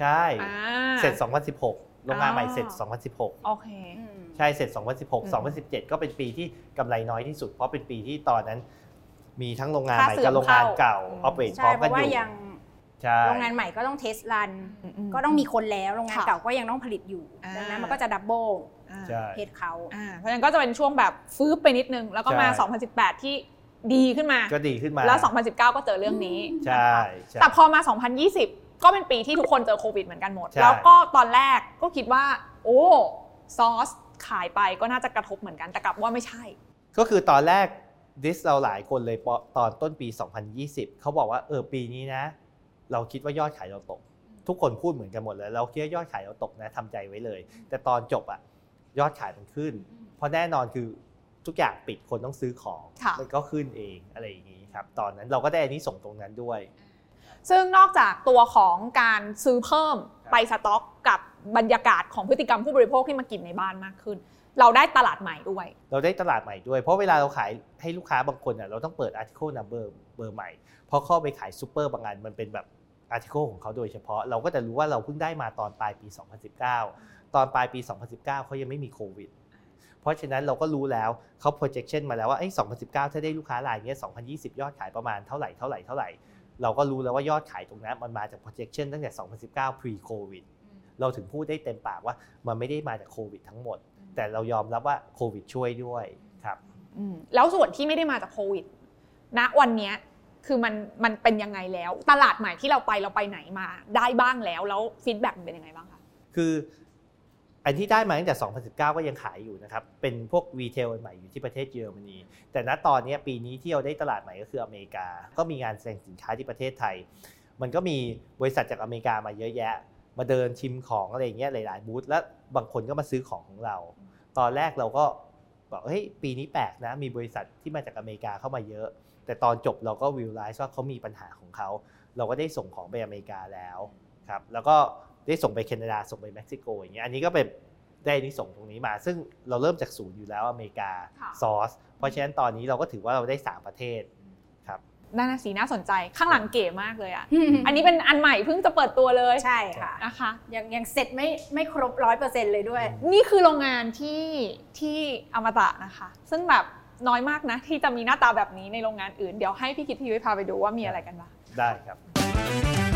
ใช่อ่าเสร็จ 2016 โรงงานใหม่เสร็จอ๋อ2016 โอเคอืมใช่เสร็จอืม2016 2017 ก็เป็นปีที่กำไรน้อยที่สุด เพราะเป็นปีที่ตอนนั้น มีทั้งโรงงานค่าใหม่เสื่อกับมโรงงานเข้าเก่าอืมออเปเรตพใช่ร้อมเพกันราะอว่ายู่ยังใช่โรงงานใหม่ก็ต้องเทสรันอืมก็ต้องมีคนแล้ว โรงงานค่ะเก่าก็ยังต้องผลิตอยู่อ่าดังนั้นมันก็จะดับเบิลอ่าใช่เพจเขาอ่าเพราะฉะนั้นก็จะเป็นช่วงแบบฟื้นไปนิดนึง แล้วก็มาใช่2018 ที่ดีขึ้นมา ก็ดีขึ้นมา แล้ว 2019 ก็เจอเรื่องนี้ ใช่นะคะใช่แต่พอมา 2020 ก็เป็นปีที่ทุกคนเจอโควิดเหมือนกันหมด ใช่ แล้วก็ตอนแรกก็คิดว่า โอ้ซอสขายไปก็น่าจะกระทบเหมือนกันแต่กลับว่าไม่ใช่ ก็คือตอนแรกดิสเราหลายคนเลยปอตอนต้นปี 2020 เขาบอกว่าเออปีนี้นะ เราคิดว่ายอดขายเราตก ทุกคนพูดเหมือนกันหมดเลย เราคิดว่ายอดขายเราตกนะทำใจไว้เลย แต่ตอนจบอะยอดขายมันขึ้น เพราะแน่นอนคือทุกอย่างปิดคนต้องซื้อของ ค่ะ มันก็ขึ้นเองอะไรอย่างนี้ครับ ตอนนั้นเราก็ได้อันนี้ส่งส์ตรงนั้นด้วย ซึ่งนอกจากตัวของการซื้อเพิ่มไปสต็อกกับบรรยากาศของพฤติกรรมผู้บริโภคที่มากินในบ้านมากขึ้น เราได้ตลาดใหม่ด้วย เราได้ตลาดใหม่ด้วย เพราะเวลาเราขายให้ลูกค้าบางคนอะเราต้องเปิด article number เบอร์ใหม่เพราะเข้าไปขายซูเปอร์บางอันมันเป็นแบบ article ของเขาโดยเฉพาะเราก็จะรู้ว่าเราเพิ่งได้มาตอนปลายปี 2019 ตอนปลายปี 2019 เขายังไม่มีโควิด เพราะฉะนั้นเราก็รู้แล้วเขา projection มาแล้วว่าไอ้2019 ถ้าได้ลูกค้ารายเนี้ย2020 ยอดขายประมาณเท่าไหร่เท่าไหร่เท่าไหร่ เราก็รู้แล้วว่ายอดขายตรงนั้นมันมาจาก projection ตั้งแต่ 2019 pre covid เราถึงพูดได้เต็มปากว่ามันไม่ได้มาจากโควิดทั้งหมด แต่เรายอมรับว่าโควิดช่วยด้วยครับอืมแล้วส่วนที่ไม่ได้มาจากโควิดณวันเนี้ยคือมันมันเป็นยังไงแล้ว ตลาดใหม่ที่เราไปเราไปไหนมาได้บ้างแล้ว แล้ว feedback เป็นยังไงบ้างคะคือ อันที่ได้มาตั้งแต่ 2019 ก็ยังขายอยู่นะครับ เป็นพวก retail ใหม่อยู่ที่ประเทศเยอรมนี แต่ณตอนนี้ปีนี้ที่เราได้ตลาดใหม่ก็คืออเมริกา ก็มีงานแสดงสินค้าที่ประเทศไทย มันก็มีบริษัทจากอเมริกามาเยอะแยะ มาเดินชิมของอะไรเงี้ยหลาย ๆ บูธ แล้วบางคนก็มาซื้อของของเรา ตอนแรกเราก็บอกเฮ้ยปีนี้แปลกนะ มีบริษัทที่มาจากอเมริกาเข้ามาเยอะ แต่ตอนจบเราก็วิวไลซ์ว่าเขามีปัญหาของเขา เราก็ได้ส่งของไปอเมริกาแล้วครับ แล้วก็ ได้ส่งไปแคนาดาส่งไปเม็กซิโกอย่างเงี้ยอันนี้ก็เป็นได้นิส่งตรงนี้มา ซึ่งเราเริ่มจากศูนย์อยู่แล้วอเมริกาค่ะซอสเพราะฉะนั้นตอนนี้เราก็ถือว่าเราได้ 3 ประเทศครับน่าสีน่าสนใจข้างหลังเก๋มากเลยอะอันนี้เป็นอันใหม่เพิ่งจะเปิดตัวเลยใช่ค่ะนะคะยังยังเสร็จไม่ไม่ครบร้อยเปอร์เซ็นต์เลยด้วย นี่คือโรงงานที่ที่อมตะนะคะ ซึ่งแบบน้อยมากนะ ที่จะมีหน้าตาแบบนี้ในโรงงานอื่น เดี๋ยวให้พี่คิดพี่ยุ้ยพาไปดูว่ามีอะไรกันบ้างได้ครับ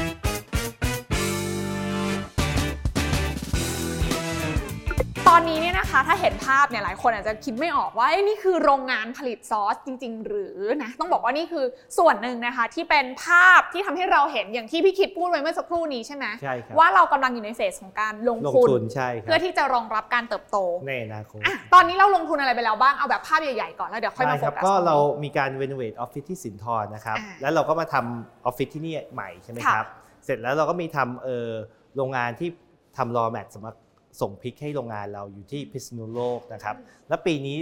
อนนี้เนี่ยนะคะ ถ้าเห็นภาพเนี่ยหลายคนอาจจะคิดไม่ออกว่าเอ้ยนี่คือโรงงานผลิตซอสจริง ๆ หรือนะต้องบอกว่านี่คือส่วนหนึ่งนะคะ ที่เป็นภาพที่ทำให้เราเห็นอย่างที่พี่คิดพูดไว้เมื่อสักครู่นี้ใช่ไหมใช่ครับว่าเรากำลังอยู่ในเฟสของการลงลงทุนทุนใช่ครัเพื่อที่จะรองรับการเติบโตในอนาคตอะตอนนี้เราลงทุนอะไรไปแล้วบ้างเอาแบบภาพใหญ่ๆก่อนแล้วเดี๋ยวค่อยได้มาโฟครับกัสก็ตงนี้เรามีการ renovate ออฟฟิศที่สินทรนะครับอ่าแล้วเราก็มาทำออฟฟิศที่นี่ใหม่ใช่ไหมค่ะครับเสร็จแล้วเราก็มีทำเออโรงงานที่ทำรอแมทสำหรับ ส่งพริกให้โรงงานเราอยู่ที่พิษณุโลกนะครับแล้วปีนี้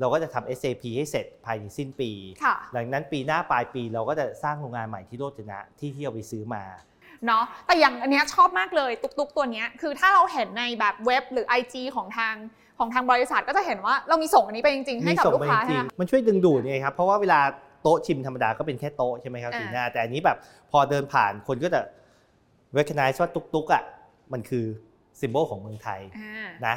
เราก็จะทำ SAP ให้เสร็จภายในสิ้นปีค่ะหลังนั้นปีหน้าปลายปีเราก็จะสร้างโรงงานใหม่ที่โรจนะที่ที่เราไปซื้อมาเนาะแต่อย่างอันเนี้ยชอบมากเลยตุกๆตัวเนี้ยคือถ้าเราเห็นในแบบเว็บหรือ IG ของทางของทางบริษัทก็จะเห็นว่าเรามีส่งอันนี้ไปจริงๆให้กับส่งลูกไปค้าจริใช่งไหมๆมันช่วยดึงดูดไงครับเพราะว่าเวลาโต๊ะชิมธรรมดาก็เป็นแค่โต๊ะใช่ไหมครับอ่าสีหน้าแต่อันนี้แบบพอเดินผ่านคนก็จะ recognize ว่าตุ๊กๆอะมันคือ ซิมโบลของเมืองไทยอ่านะ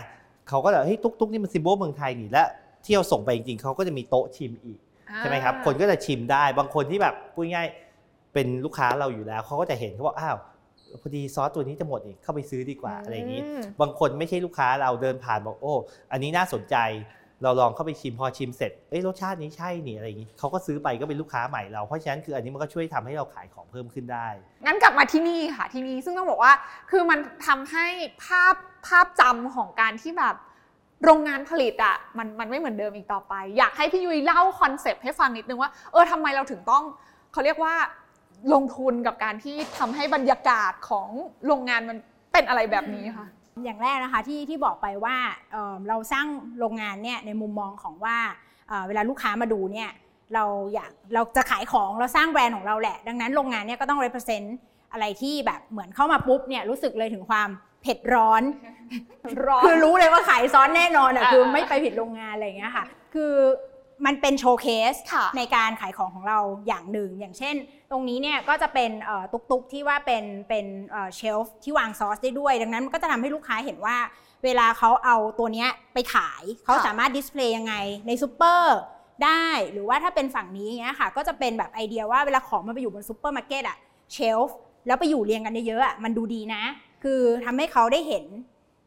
เขาก็แบบเฮ้ยตุ๊กๆนี่มันซิมโบลเมืองไทยนี่และเที่ยวส่งไปจริงๆเขาก็จะมีโต๊ะชิมอีกใช่ไหมครับคนก็จะชิมได้บางคนที่แบบพูดง่ายๆเป็นลูกค้าเราอยู่แล้วเขาก็จะเห็นเขาบอกอ้าวพอดีซอสตัวนี้จะหมดนี่เข้าไปซื้อดีกว่าอะไรอย่างนี้มบางคนไม่ใช่ลูกค้าเราเดินผ่านบอกโอ้ อันนี้น่าสนใจ เราลองเข้าไปชิมพอชิมเสร็จเอ้ยรสชาตินี้ใช่นี่อะไรอย่างนี้เขาก็ซื้อไปก็เป็นลูกค้าใหม่เราเพราะฉะนั้นคืออันนี้มันก็ช่วยทำให้เราขายของเพิ่มขึ้นได้ งั้นกลับมาที่นี่ค่ะที่นี่ซึ่งต้องบอกว่าคือมันทำให้ภาพภาพจำของการที่แบบโรงงานผลิตอะมันมันไม่เหมือนเดิมอีกต่อไป อยากให้พี่ยุ้ยเล่าคอนเซปต์ให้ฟังนิดนึงว่า เออทำไมเราถึงต้องเขาเรียกว่าลงทุนกับการที่ทำให้บรรยากาศของโรงงานมันเป็นอะไรแบบนี้ค่ะ อย่างแรกนะคะที่ที่บอกไปว่าเอ่อเราสร้างโรงงานเนี่ยในมุมมองของว่าเอ่อเวลาลูกค้ามาดูเนี่ยเราอยากเราจะขายของเราสร้างแบรนด์ของเราแหละ ดังนั้นโรงงานเนี่ยก็ต้อง represent อะไรที่แบบเหมือนเข้ามาปุ๊บเนี่ยรู้สึกเลยถึงความเผ็ดร้อนร้อนคือรู้เลยว่าขายซอสแน่นอนอะอ่าคือไม่ไปผิดโรงงานอะไรอย่างเงี้ยค่ะ คือ มันเป็น showcase ค่ะในการขายของของเราอย่างหนึ่ง อย่างเช่น ตรงนี้เนี่ยก็จะเป็นเอ่อตุ๊กๆที่ว่าเป็นเป็น shelf ที่วางซอสได้ด้วย ดังนั้นมันก็จะทำให้ลูกค้าเห็นว่า เวลาเขาเอาตัวเนี้ยไปขาย เขาสามารถ display ยังไงในซูเปอร์ได้หรือว่าถ้าเป็นฝั่งนี้อย่างเงี้ยค่ะ ก็จะเป็นแบบไอเดียว่าเวลาของมันไปอยู่บนซูเปอร์มาร์เก็ตอะ shelf แล้วไปอยู่เรียงกันเยอะๆอะมันดูดีนะ คือทำให้เขาได้เห็น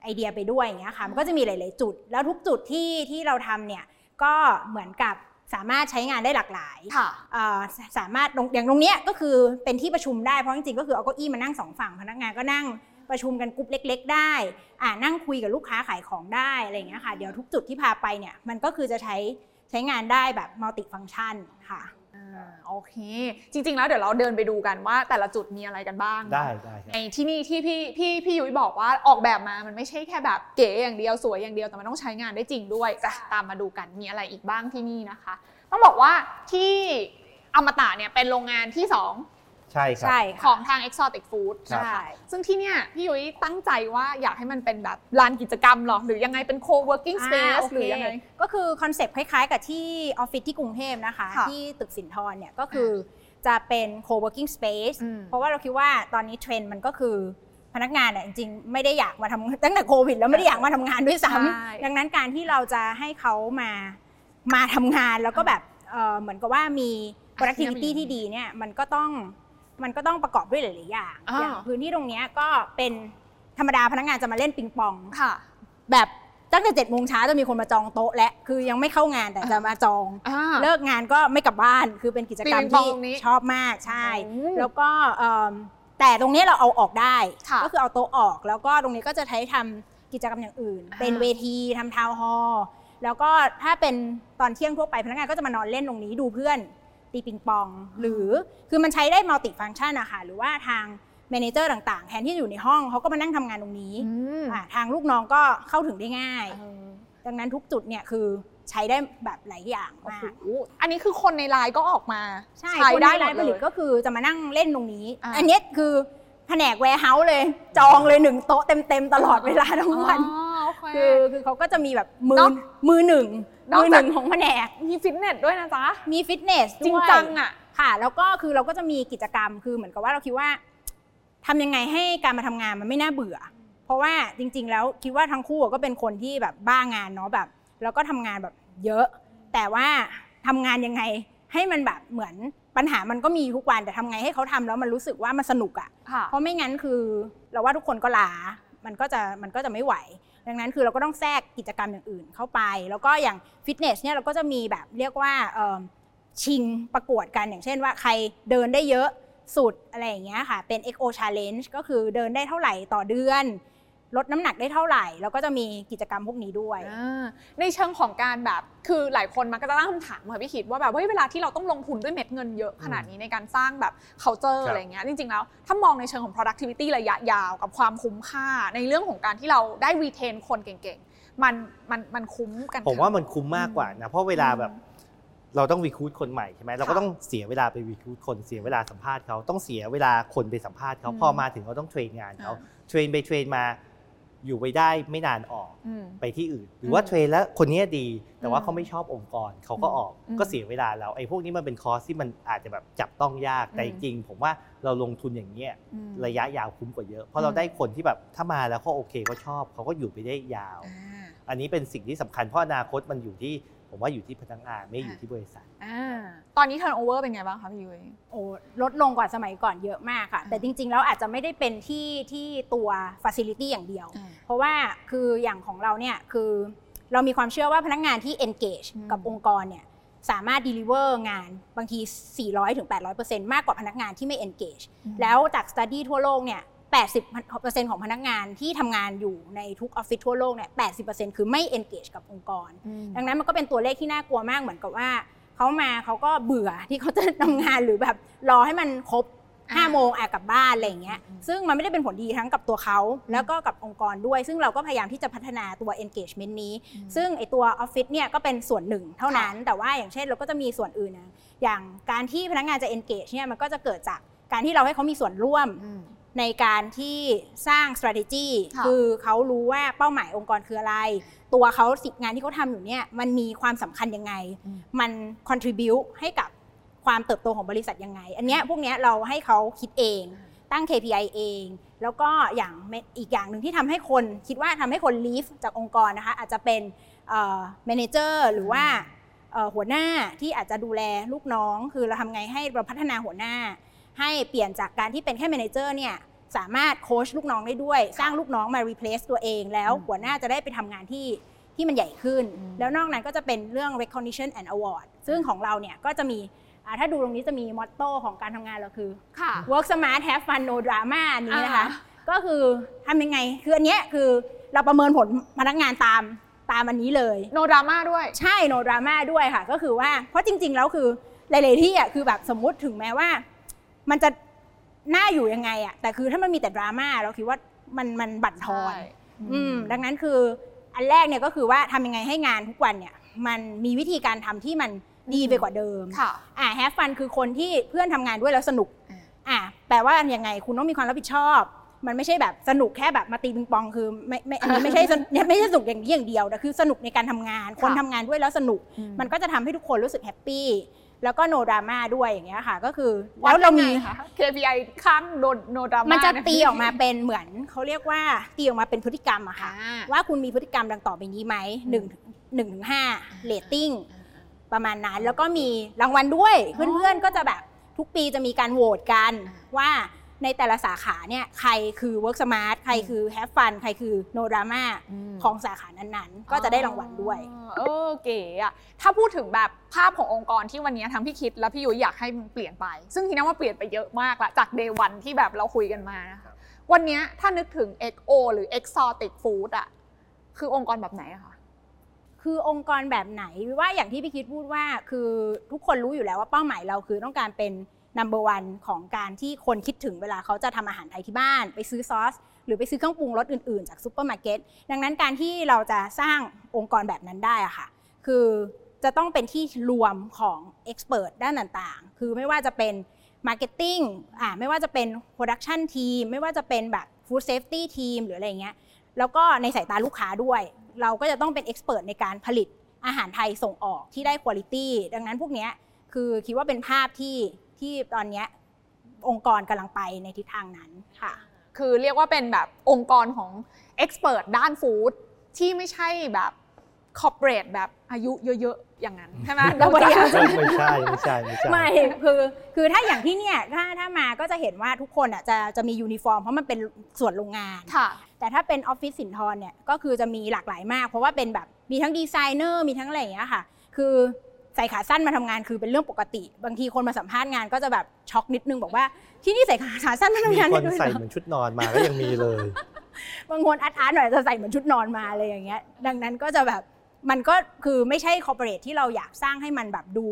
ไอเดียไปด้วยอย่างเงี้ยค่ะมันก็จะมีหลาย ๆ จุด แล้วทุกจุดที่ที่เราทำเนี่ย ก็เหมือนกับสามารถใช้งานได้หลากหลายค่ะเอ่อสสามารถตรงอย่างตรงเนี้ยก็คือเป็นที่ประชุมได้ เพราะจริงๆ ก็คือเอาเก้าอี้มานั่งสองฝั่งพนักงานก็นั่งประชุมกันกลุ่มเล็ก ๆ ได้อ่านั่งคุยกับลูกค้าขายของได้อะไรอย่างเงี้ยค่ะ เดี๋ยวทุกจุดที่พาไปเนี่ยมันก็คือจะใช้ใช้งานได้แบบมัลติฟัง c t ชันค่ะ อ่าโอเค จริง ๆ แล้วเดี๋ยวเราเดินไปดูกันว่า แต่ละจุดมีอะไรกันบ้างได้ได้ครับในที่นี่ที่พี่พี่พี่ยุ้ยบอกว่าออกแบบมามันไม่ใช่แค่แบบเก๋อย่างเดียวสวยอย่างเดียวแต่มันต้องใช้งานได้จริงด้วยจะตามมาดูกันมีอะไรอีกบ้างที่นี่นะคะ ต้องบอกว่าที่อมตะเนี่ยเป็นโรงงานที่สอง ใช่ครับ ใช่ขค่ะองทาง Exotic Food ครับใช่ซึ่งที่เนี่ยพี่ยุ้ยตั้งใจว่าอยากให้มันเป็นแบบลานกิจกรรมหรอ หรือยังไงเป็น co-working อ่า space โอเคหรือยังไง ก็คือคอนเซปต์คล้ายๆ กับที่ออฟฟิศที่กรุงเทพนะคะ ค่ะที่ตึกสินทรเนี่ยก็คือจะเป็น co-working space อืม เพราะว่าเราคิดว่าตอนนี้เทรนด์มันก็คือพนักงานเนี่ยจริงๆ ไม่ได้อยากมาทำตั้งแต่โควิดแล้วไม่ได้อยากมาทำงานด้วยซ้ใช่ำดังนั้นการที่เราจะให้เขามามาทำงานแล้วก็แบบเอ่อเหมือนกับว่ามี productivity ที่ดีเนี่ยมันก็ต้อง มันก็ต้องประกอบด้วยหลายๆอย่างอ่าอย่างพื้นที่ตรงเนี้ยก็เป็นธรรมดาพนักงานจะมาเล่นปิงปอง ค่ะ แบบตั้งแต่เจ็ดโมงเช้าจะมีคนมาจองโต๊ะและคือยังไม่เข้างานแต่จะมาจอง อ่า เลิกงานก็ไม่กลับบ้านคือเป็นกิจกรรมปิงปองที่ตรงนี้ชอบมากใช่ อืมแล้วก็เอิ่มแต่ตรงนี้เราเอาออกได้ ค่ะก็คือเอาโต๊ะออก แล้วก็ตรงนี้ก็จะใช้ทำกิจกรรมอย่างอื่น อ่า เป็นเวทีทำ town hall แล้วก็ถ้าเป็นตอนเที่ยงทั่วไปพนักงานก็จะมานอนเล่นตรงนี้ดูเพื่อน ตีปิงปอง หรือคือมันใช้ได้มัลติฟัง c t ชันอะค่ะหรือว่าทาง manager ต่าง ๆ แทนที่จะอยู่ในห้องเขาก็มานั่งทำงานตรงนี้อืมอ่าทางลูกน้องก็เข้าถึงได้ง่ายเออดังนั้นทุกจุดเนี่ยคือใช้ได้แบบหลายอย่างโอ้มากโหอันนี้คือคนในไลน์ก็ออกมา ใช่ได้ได้หไลน์ผลิต หมดเลยก็คือจะมานั่งเล่นตรงนี้อ่าอันเนี้ยคือแผนก warehouse เลย จองเลยหนึ่งโต๊ะเต็ม ๆ ตลอดเวลาทั้งวันอ๋อโอเคคือคือเขาก็จะมีแบบมืนออกมือหนึ่ง นอกมือหจากนึ่งของแผนก มีฟิตเนสด้วยนะจ๊ะ มีฟิตเนสจริงด้วยจังอะ ค่ะ แล้วก็คือเราก็จะมีกิจกรรมคือเหมือนกับว่าเราคิดว่าทำยังไงให้การมาทำงานมันไม่น่าเบื่อ เพราะว่าจริง ๆ แล้วคิดว่าทั้งคู่ก็เป็นคนที่แบบบ้างานเนาะแบบ แล้วก็ทำงานแบบเยอะ แต่ว่าทำงานยังไงให้มันแบบเหมือนปัญหามันก็มีทุกวันแต่ทำไงให้เขาทำแล้วมันรู้สึกว่ามันสนุกอะ่ะค่ะ เพราะไม่งั้นคือเราว่าทุกคนก็ล้ามันก็จะมันก็จะไม่ไหว ดังนั้นคือเราก็ต้องแทรกกิจกรรมอย่างอื่นเข้าไป แล้วก็อย่างฟิตเนสเนี่ยเราก็จะมีแบบเรียกว่าชิงประกวดกันอย่างเช่นว่าใครเดินได้เยอะสุดอะไรอย่างเงี้ยค่ะเป็น XO Challenge ก็คือเดินได้เท่าไหร่ต่อเดือน ลดน้ำหนักได้เท่าไหร่ แล้วก็จะมีกิจกรรมพวกนี้ด้วยอ่าในเชิงของการแบบคือหลายคนมันก็จะตั้งคำถามค่ะพี่คิดว่าแบบเฮ้ยเวลาที่เราต้องลงทุนด้วยเม็ดเงินเยอะขนาดนี้ในการสร้างแบบ culture ครับอะไรเงี้ยจริง ๆ แล้ว ถ้ามองในเชิงของ productivity ระยะยาวกับความคุ้มค่า ในเรื่องของการที่เราได้ retain คนเก่งๆมันมันมันคุ้มกันผมว่ามันคุ้มมากกว่านะเพราะเวลาแบบอืมเราต้องวีคูดคนใหม่ใช่ไหมเราก็ค่ะต้องเสียเวลาไปวีคูดคนเสียเวลาสัมภาษณ์เขาต้องเสียเวลาคนไปสัมภาษณ์เขาอืมพอมาถึงเราต้องเทรนงานเขาอ่าเทรนไปเทรนมา อยู่ไปได้ไม่นานออกอืม ไปที่อื่น หรือว่าอืมเทรนแล้วคนนี้ดี แต่ว่าอืมเขาไม่ชอบองค์กรเขาก็ออกอืมก็เสียเวลาเราไอ้พวกนี้มันเป็นคอร์สที่มันอาจจะแบบจับต้องยากแต่อืจมริงๆผมว่าเราลงทุนอย่างเงี้ยอืม ระยะยาวคุ้มกว่าเยอะ เพอืราะมเราได้คนที่แบบถ้ามาแล้วเขาโอเคเขาชอบเขาก็อยู่ไปได้ยาว อ่า อันนี้เป็นสิ่งที่สำคัญเพราะอนาคตมันอยู่ที่ ผมว่าอยู่ที่พนักงานไม่อยู่อะที่บริษัท อ่าตอนนี้ turnover เป็นไงบ้างคะพี่ยุ้ย โอ้ลดลงกว่าสมัยก่อนเยอะมากค่ะ แต่จริงๆ แล้วอาจจะไม่ได้เป็นที่ที่ตัว facility อย่างเดียว อ่าเพราะว่าคืออย่างของเราเนี่ยคือเรามีความเชื่อว่าพนักงานที่ engage อืม กับองค์กรเนี่ยสามารถ deliver งานบางที 400-800%ถึง800%มากกว่าพนักงานที่ไม่ engage แล้วจาก study ทั่วโลกเนี่ย 80%ของพนักงานที่ทำงานอยู่ในทุกออฟฟิศทั่วโลกเนี่ย80%คือไม่ engage กับองค์กรอืมดังนั้นมันก็เป็นตัวเลขที่น่ากลัวมากเหมือนกับว่าเขามาเขาก็เบื่อที่เขาจะทำงานหรือแบบรอให้มันครบอ่า5โมงอะกลับบ้านอะไรอย่างเงี้ยอืมซึ่งมันไม่ได้เป็นผลดีทั้งกับตัวเขา แล้วก็กับองค์กรด้วย ซึ่งเราก็พยายามที่จะพัฒนาตัว engagement นี้ ซึ่งไอตัวออฟฟิศเนี่ยก็เป็นส่วนหนึ่งเท่านั้น แต่ว่าอย่างเช่นเราก็จะมีส่วนอื่นนะ อย่างการที่พนักงานจะ engage เนี่ยมันก็จะเกิดจากการที่เราให้เขามีส่วนร่วมอืม ในการที่สร้าง strategy ค่ะคือเขารู้ว่าเป้าหมายองค์กรคืออะไร ตัวเขาสิงานที่เขาทำอยู่เนี่ยมันมีความสำคัญยังไงอืมมัน contribute ให้กับความเติบโตของบริษัทยังไง อันเนี้ยพวกเนี้ยเราให้เขาคิดเอง ตั้ง KPI เอง แล้วก็อย่างเมอีกอย่างหนึ่งที่ทำให้คนคิดว่าทำให้คน leave จากองค์กรนะคะอาจจะเป็นเอ่อ manager หรือว่าเอ่อหัวหน้าที่อาจจะดูแลลูกน้อง คือเราทำไงให้เราพัฒนาหัวหน้า ให้เปลี่ยนจากการที่เป็นแค่ manager เนี่ยสามารถโค้ชลูกน้องได้ด้วย สร้างลูกน้องมา replace ตัวเองแล้วอืมหัวหน้าจะได้ไปทำงานที่ที่มันใหญ่ขึ้นอืมแล้วนอกนั้นก็จะเป็นเรื่อง recognition and award ซึ่งของเราเนี่ยก็จะมีอ่าถ้าดูตรงนี้จะมีมอตโต้ของการทำงานเราคือค่ะ work smart have fun no drama อันนี้นะคะอ่าก็คือทำยังไง คืออันเนี้ยคือเราประเมินผลพนักงานตามตามอันนี้เลยโนดราม่าด้วย ใช่ no drama ด้วยค่ะ ก็คือว่าเพราะจริง ๆ แล้วคือหลาย ๆ ที่อะคือแบบสมมุติถึงแม้ว่า มันจะน่าอยู่ยังไงอะแต่คือถ้ามันมีแต่ดราม่าเราคิดว่ามันมันบั่นทอน อืมดังนั้นคืออันแรกเนี่ยก็คือว่าทำยังไงให้งานทุกวันเนี่ย มันมีวิธีการทำที่มันดีไปกว่าเดิมค่ะอ่า have fun คือคนที่เพื่อนทำงานด้วยแล้วสนุกอ่าอ่าแปลว่ายังไงคุณต้องมีความรับผิดชอบ มันไม่ใช่แบบสนุกแค่แบบมาตีปิงปองคือไม่ไม่อันนี้ไม่ใช่สนุกไม่ใช่สนุกอย่างนี้อย่างเดียวแต่คือสนุกในการทำงาน คนค่ะทำงานด้วยแล้วสนุกอืมันก็จะทำให้ทุกคนรู้สึกแฮปปี้ แล้วก็ no drama ด้วยอย่างเงี้ยค่ะ ก็คือวัแล้ดวเรามียังไงคะ KPI ข้างโดนโนดราม่ามันจะเยตีออกมาเป็นเหมือนเขาเรียกว่าตีออกมาเป็นพฤติกรรมอะค่ะอ่าว่าคุณมีพฤติกรรมดังต่อไปนี้ไหมหนึ่งหนึ่งถึงห้าเรตติ้งประมาณนั้น แล้วก็มีรางวัลด้วยอ๋อเพื่อนๆก็จะแบบทุกปีจะมีการโหวตกันว่า ในแต่ละสาขาเนี่ยใครคือ work smart ใครคือ have fun ใครคือ no drama ของสาขานั้นๆ ก็จะได้รางวัลด้วยอ๋อเออเก๋อะถ้าพูดถึงแบบภาพขององค์กรที่วันนี้ทั้งพี่คิดและพี่ยุ้ยอยากให้มันเปลี่ยนไป ซึ่งทีนั้นว่าเปลี่ยนไปเยอะมากละจาก day one ที่แบบเราคุยกันมานะคะวันนี้ถ้านึกถึง XO หรือ Exotic Food อะคือองค์กรแบบไหนอะคะคือองค์กรแบบไหนว่าอย่างที่พี่คิดพูดว่าคือทุกคนรู้อยู่แล้วว่าเป้าหมายเราคือต้องการเป็น number one ของการที่คนคิดถึงเวลาเขาจะทำอาหารไทยที่บ้าน ไปซื้อซอส หรือไปซื้อเครื่องปรุงรสอื่นๆ จากซูเปอร์มาร์เก็ตดังนั้นการที่เราจะสร้างองค์กรแบบนั้นได้อะค่ะ คือจะต้องเป็นที่รวมของ expert ด้านต่างๆ คือไม่ว่าจะเป็น marketing อ่าไม่ว่าจะเป็น production team ไม่ว่าจะเป็นแบบ food safety team หรืออะไรเงี้ยแล้วก็ในสายตาลูกค้าด้วย เราก็จะต้องเป็น expert ในการผลิตอาหารไทยส่งออกที่ได้คุณภาพดังนั้นพวกนี้คือคิดว่าเป็นภาพที่ ที่ตอนเนี้ยองค์กรกำลังไปในทิศทางนั้นค่ะ คือเรียกว่าเป็นแบบองค์กรของ Expert ด้าน food ที่ไม่ใช่แบบ corporate แบบอายุเยอะๆ อย่างนั้นใช่ไหมเราพยายามไม่ใช่ไม่ใช่ไม่ใช่ไม่คือคือถ้าอย่างที่เนี่ยถ้าถ้ามาก็จะเห็นว่าทุกคนอะจะจะมียูนิฟอร์มเพราะมันเป็นส่วนโรงงานค่ะ แต่ถ้าเป็นออฟฟิศสินทรเนี่ยก็คือจะมีหลากหลายมาก เพราะว่าเป็นแบบมีทั้งดีไซเนอร์มีทั้งอะไรอย่างเงี้ยค่ะ คือ ใส่ขาสั้นมาทำงานคือเป็นเรื่องปกติ บางทีคนมาสัมภาษณ์งานก็จะแบบช็อกนิดนึงบอกว่าที่นี่ใส่ขาสั้นมาทำงานได้ด้วยเหรอ มีคนใส่เหมือนชุดนอนมาก็ยังมีเลยบางคนอาร์ตอาร์ตหน่อยจะใส่เหมือนชุดนอนมาอะไรอย่างเงี้ย ดังนั้นก็จะแบบมันก็คือไม่ใช่ corporate ที่เราอยากสร้างให้มันแบบดู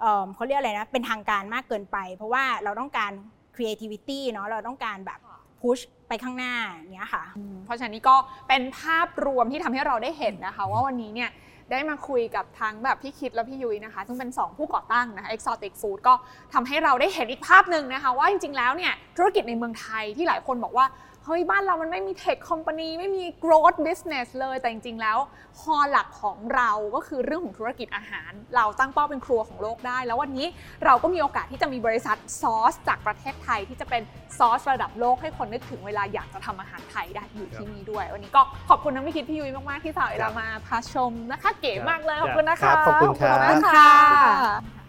เอิ่มเขาเรียกอะไรนะเป็นทางการมากเกินไป เพราะว่าเราต้องการ creativity เนาะเราต้องการแบบ push ไปข้างหน้าอย่างเงี้ยค่ะ เพราะฉะนั้นนี่ก็เป็นภาพรวมที่ทำให้เราได้เห็นนะคะ ว่าวันนี้เนี่ย ได้มาคุยกับทั้งแบบพี่คิดและพี่ยุ้ยนะคะ ซึ่งเป็น 2 ผู้ก่อตั้งนะคะ Exotic Food ก็ทำให้เราได้เห็นอีกภาพหนึ่งนะคะ ว่าจริงๆแล้วเนี่ยธุรกิจในเมืองไทยที่หลายคนบอกว่า เฮ้ยบ้านเรามันไม่มีเทคคอมพานีไม่มี growth business เลยแต่จริง ๆ แล้วคอหลักของเราก็คือเรื่องของธุรกิจอาหาร เราตั้งเป้าเป็นครัวของโลกได้ แล้ววันนี้เราก็มีโอกาสที่จะมีบริษัทซอสจากประเทศไทยที่จะเป็นซอสระดับโลกให้คนนึกถึงเวลาอยากจะทำอาหารไทยได้อยู่ที่นี่ด้วย วันนี้ก็ขอบคุณทั้งพี่คิดพี่ยุ้ยมาก ๆ ที่สาวเวลามาพาชมนะคะ เก๋มากเลยขอบคุณนะคะครับขอบคุณครับมากขอบคุณค่ะค่ะ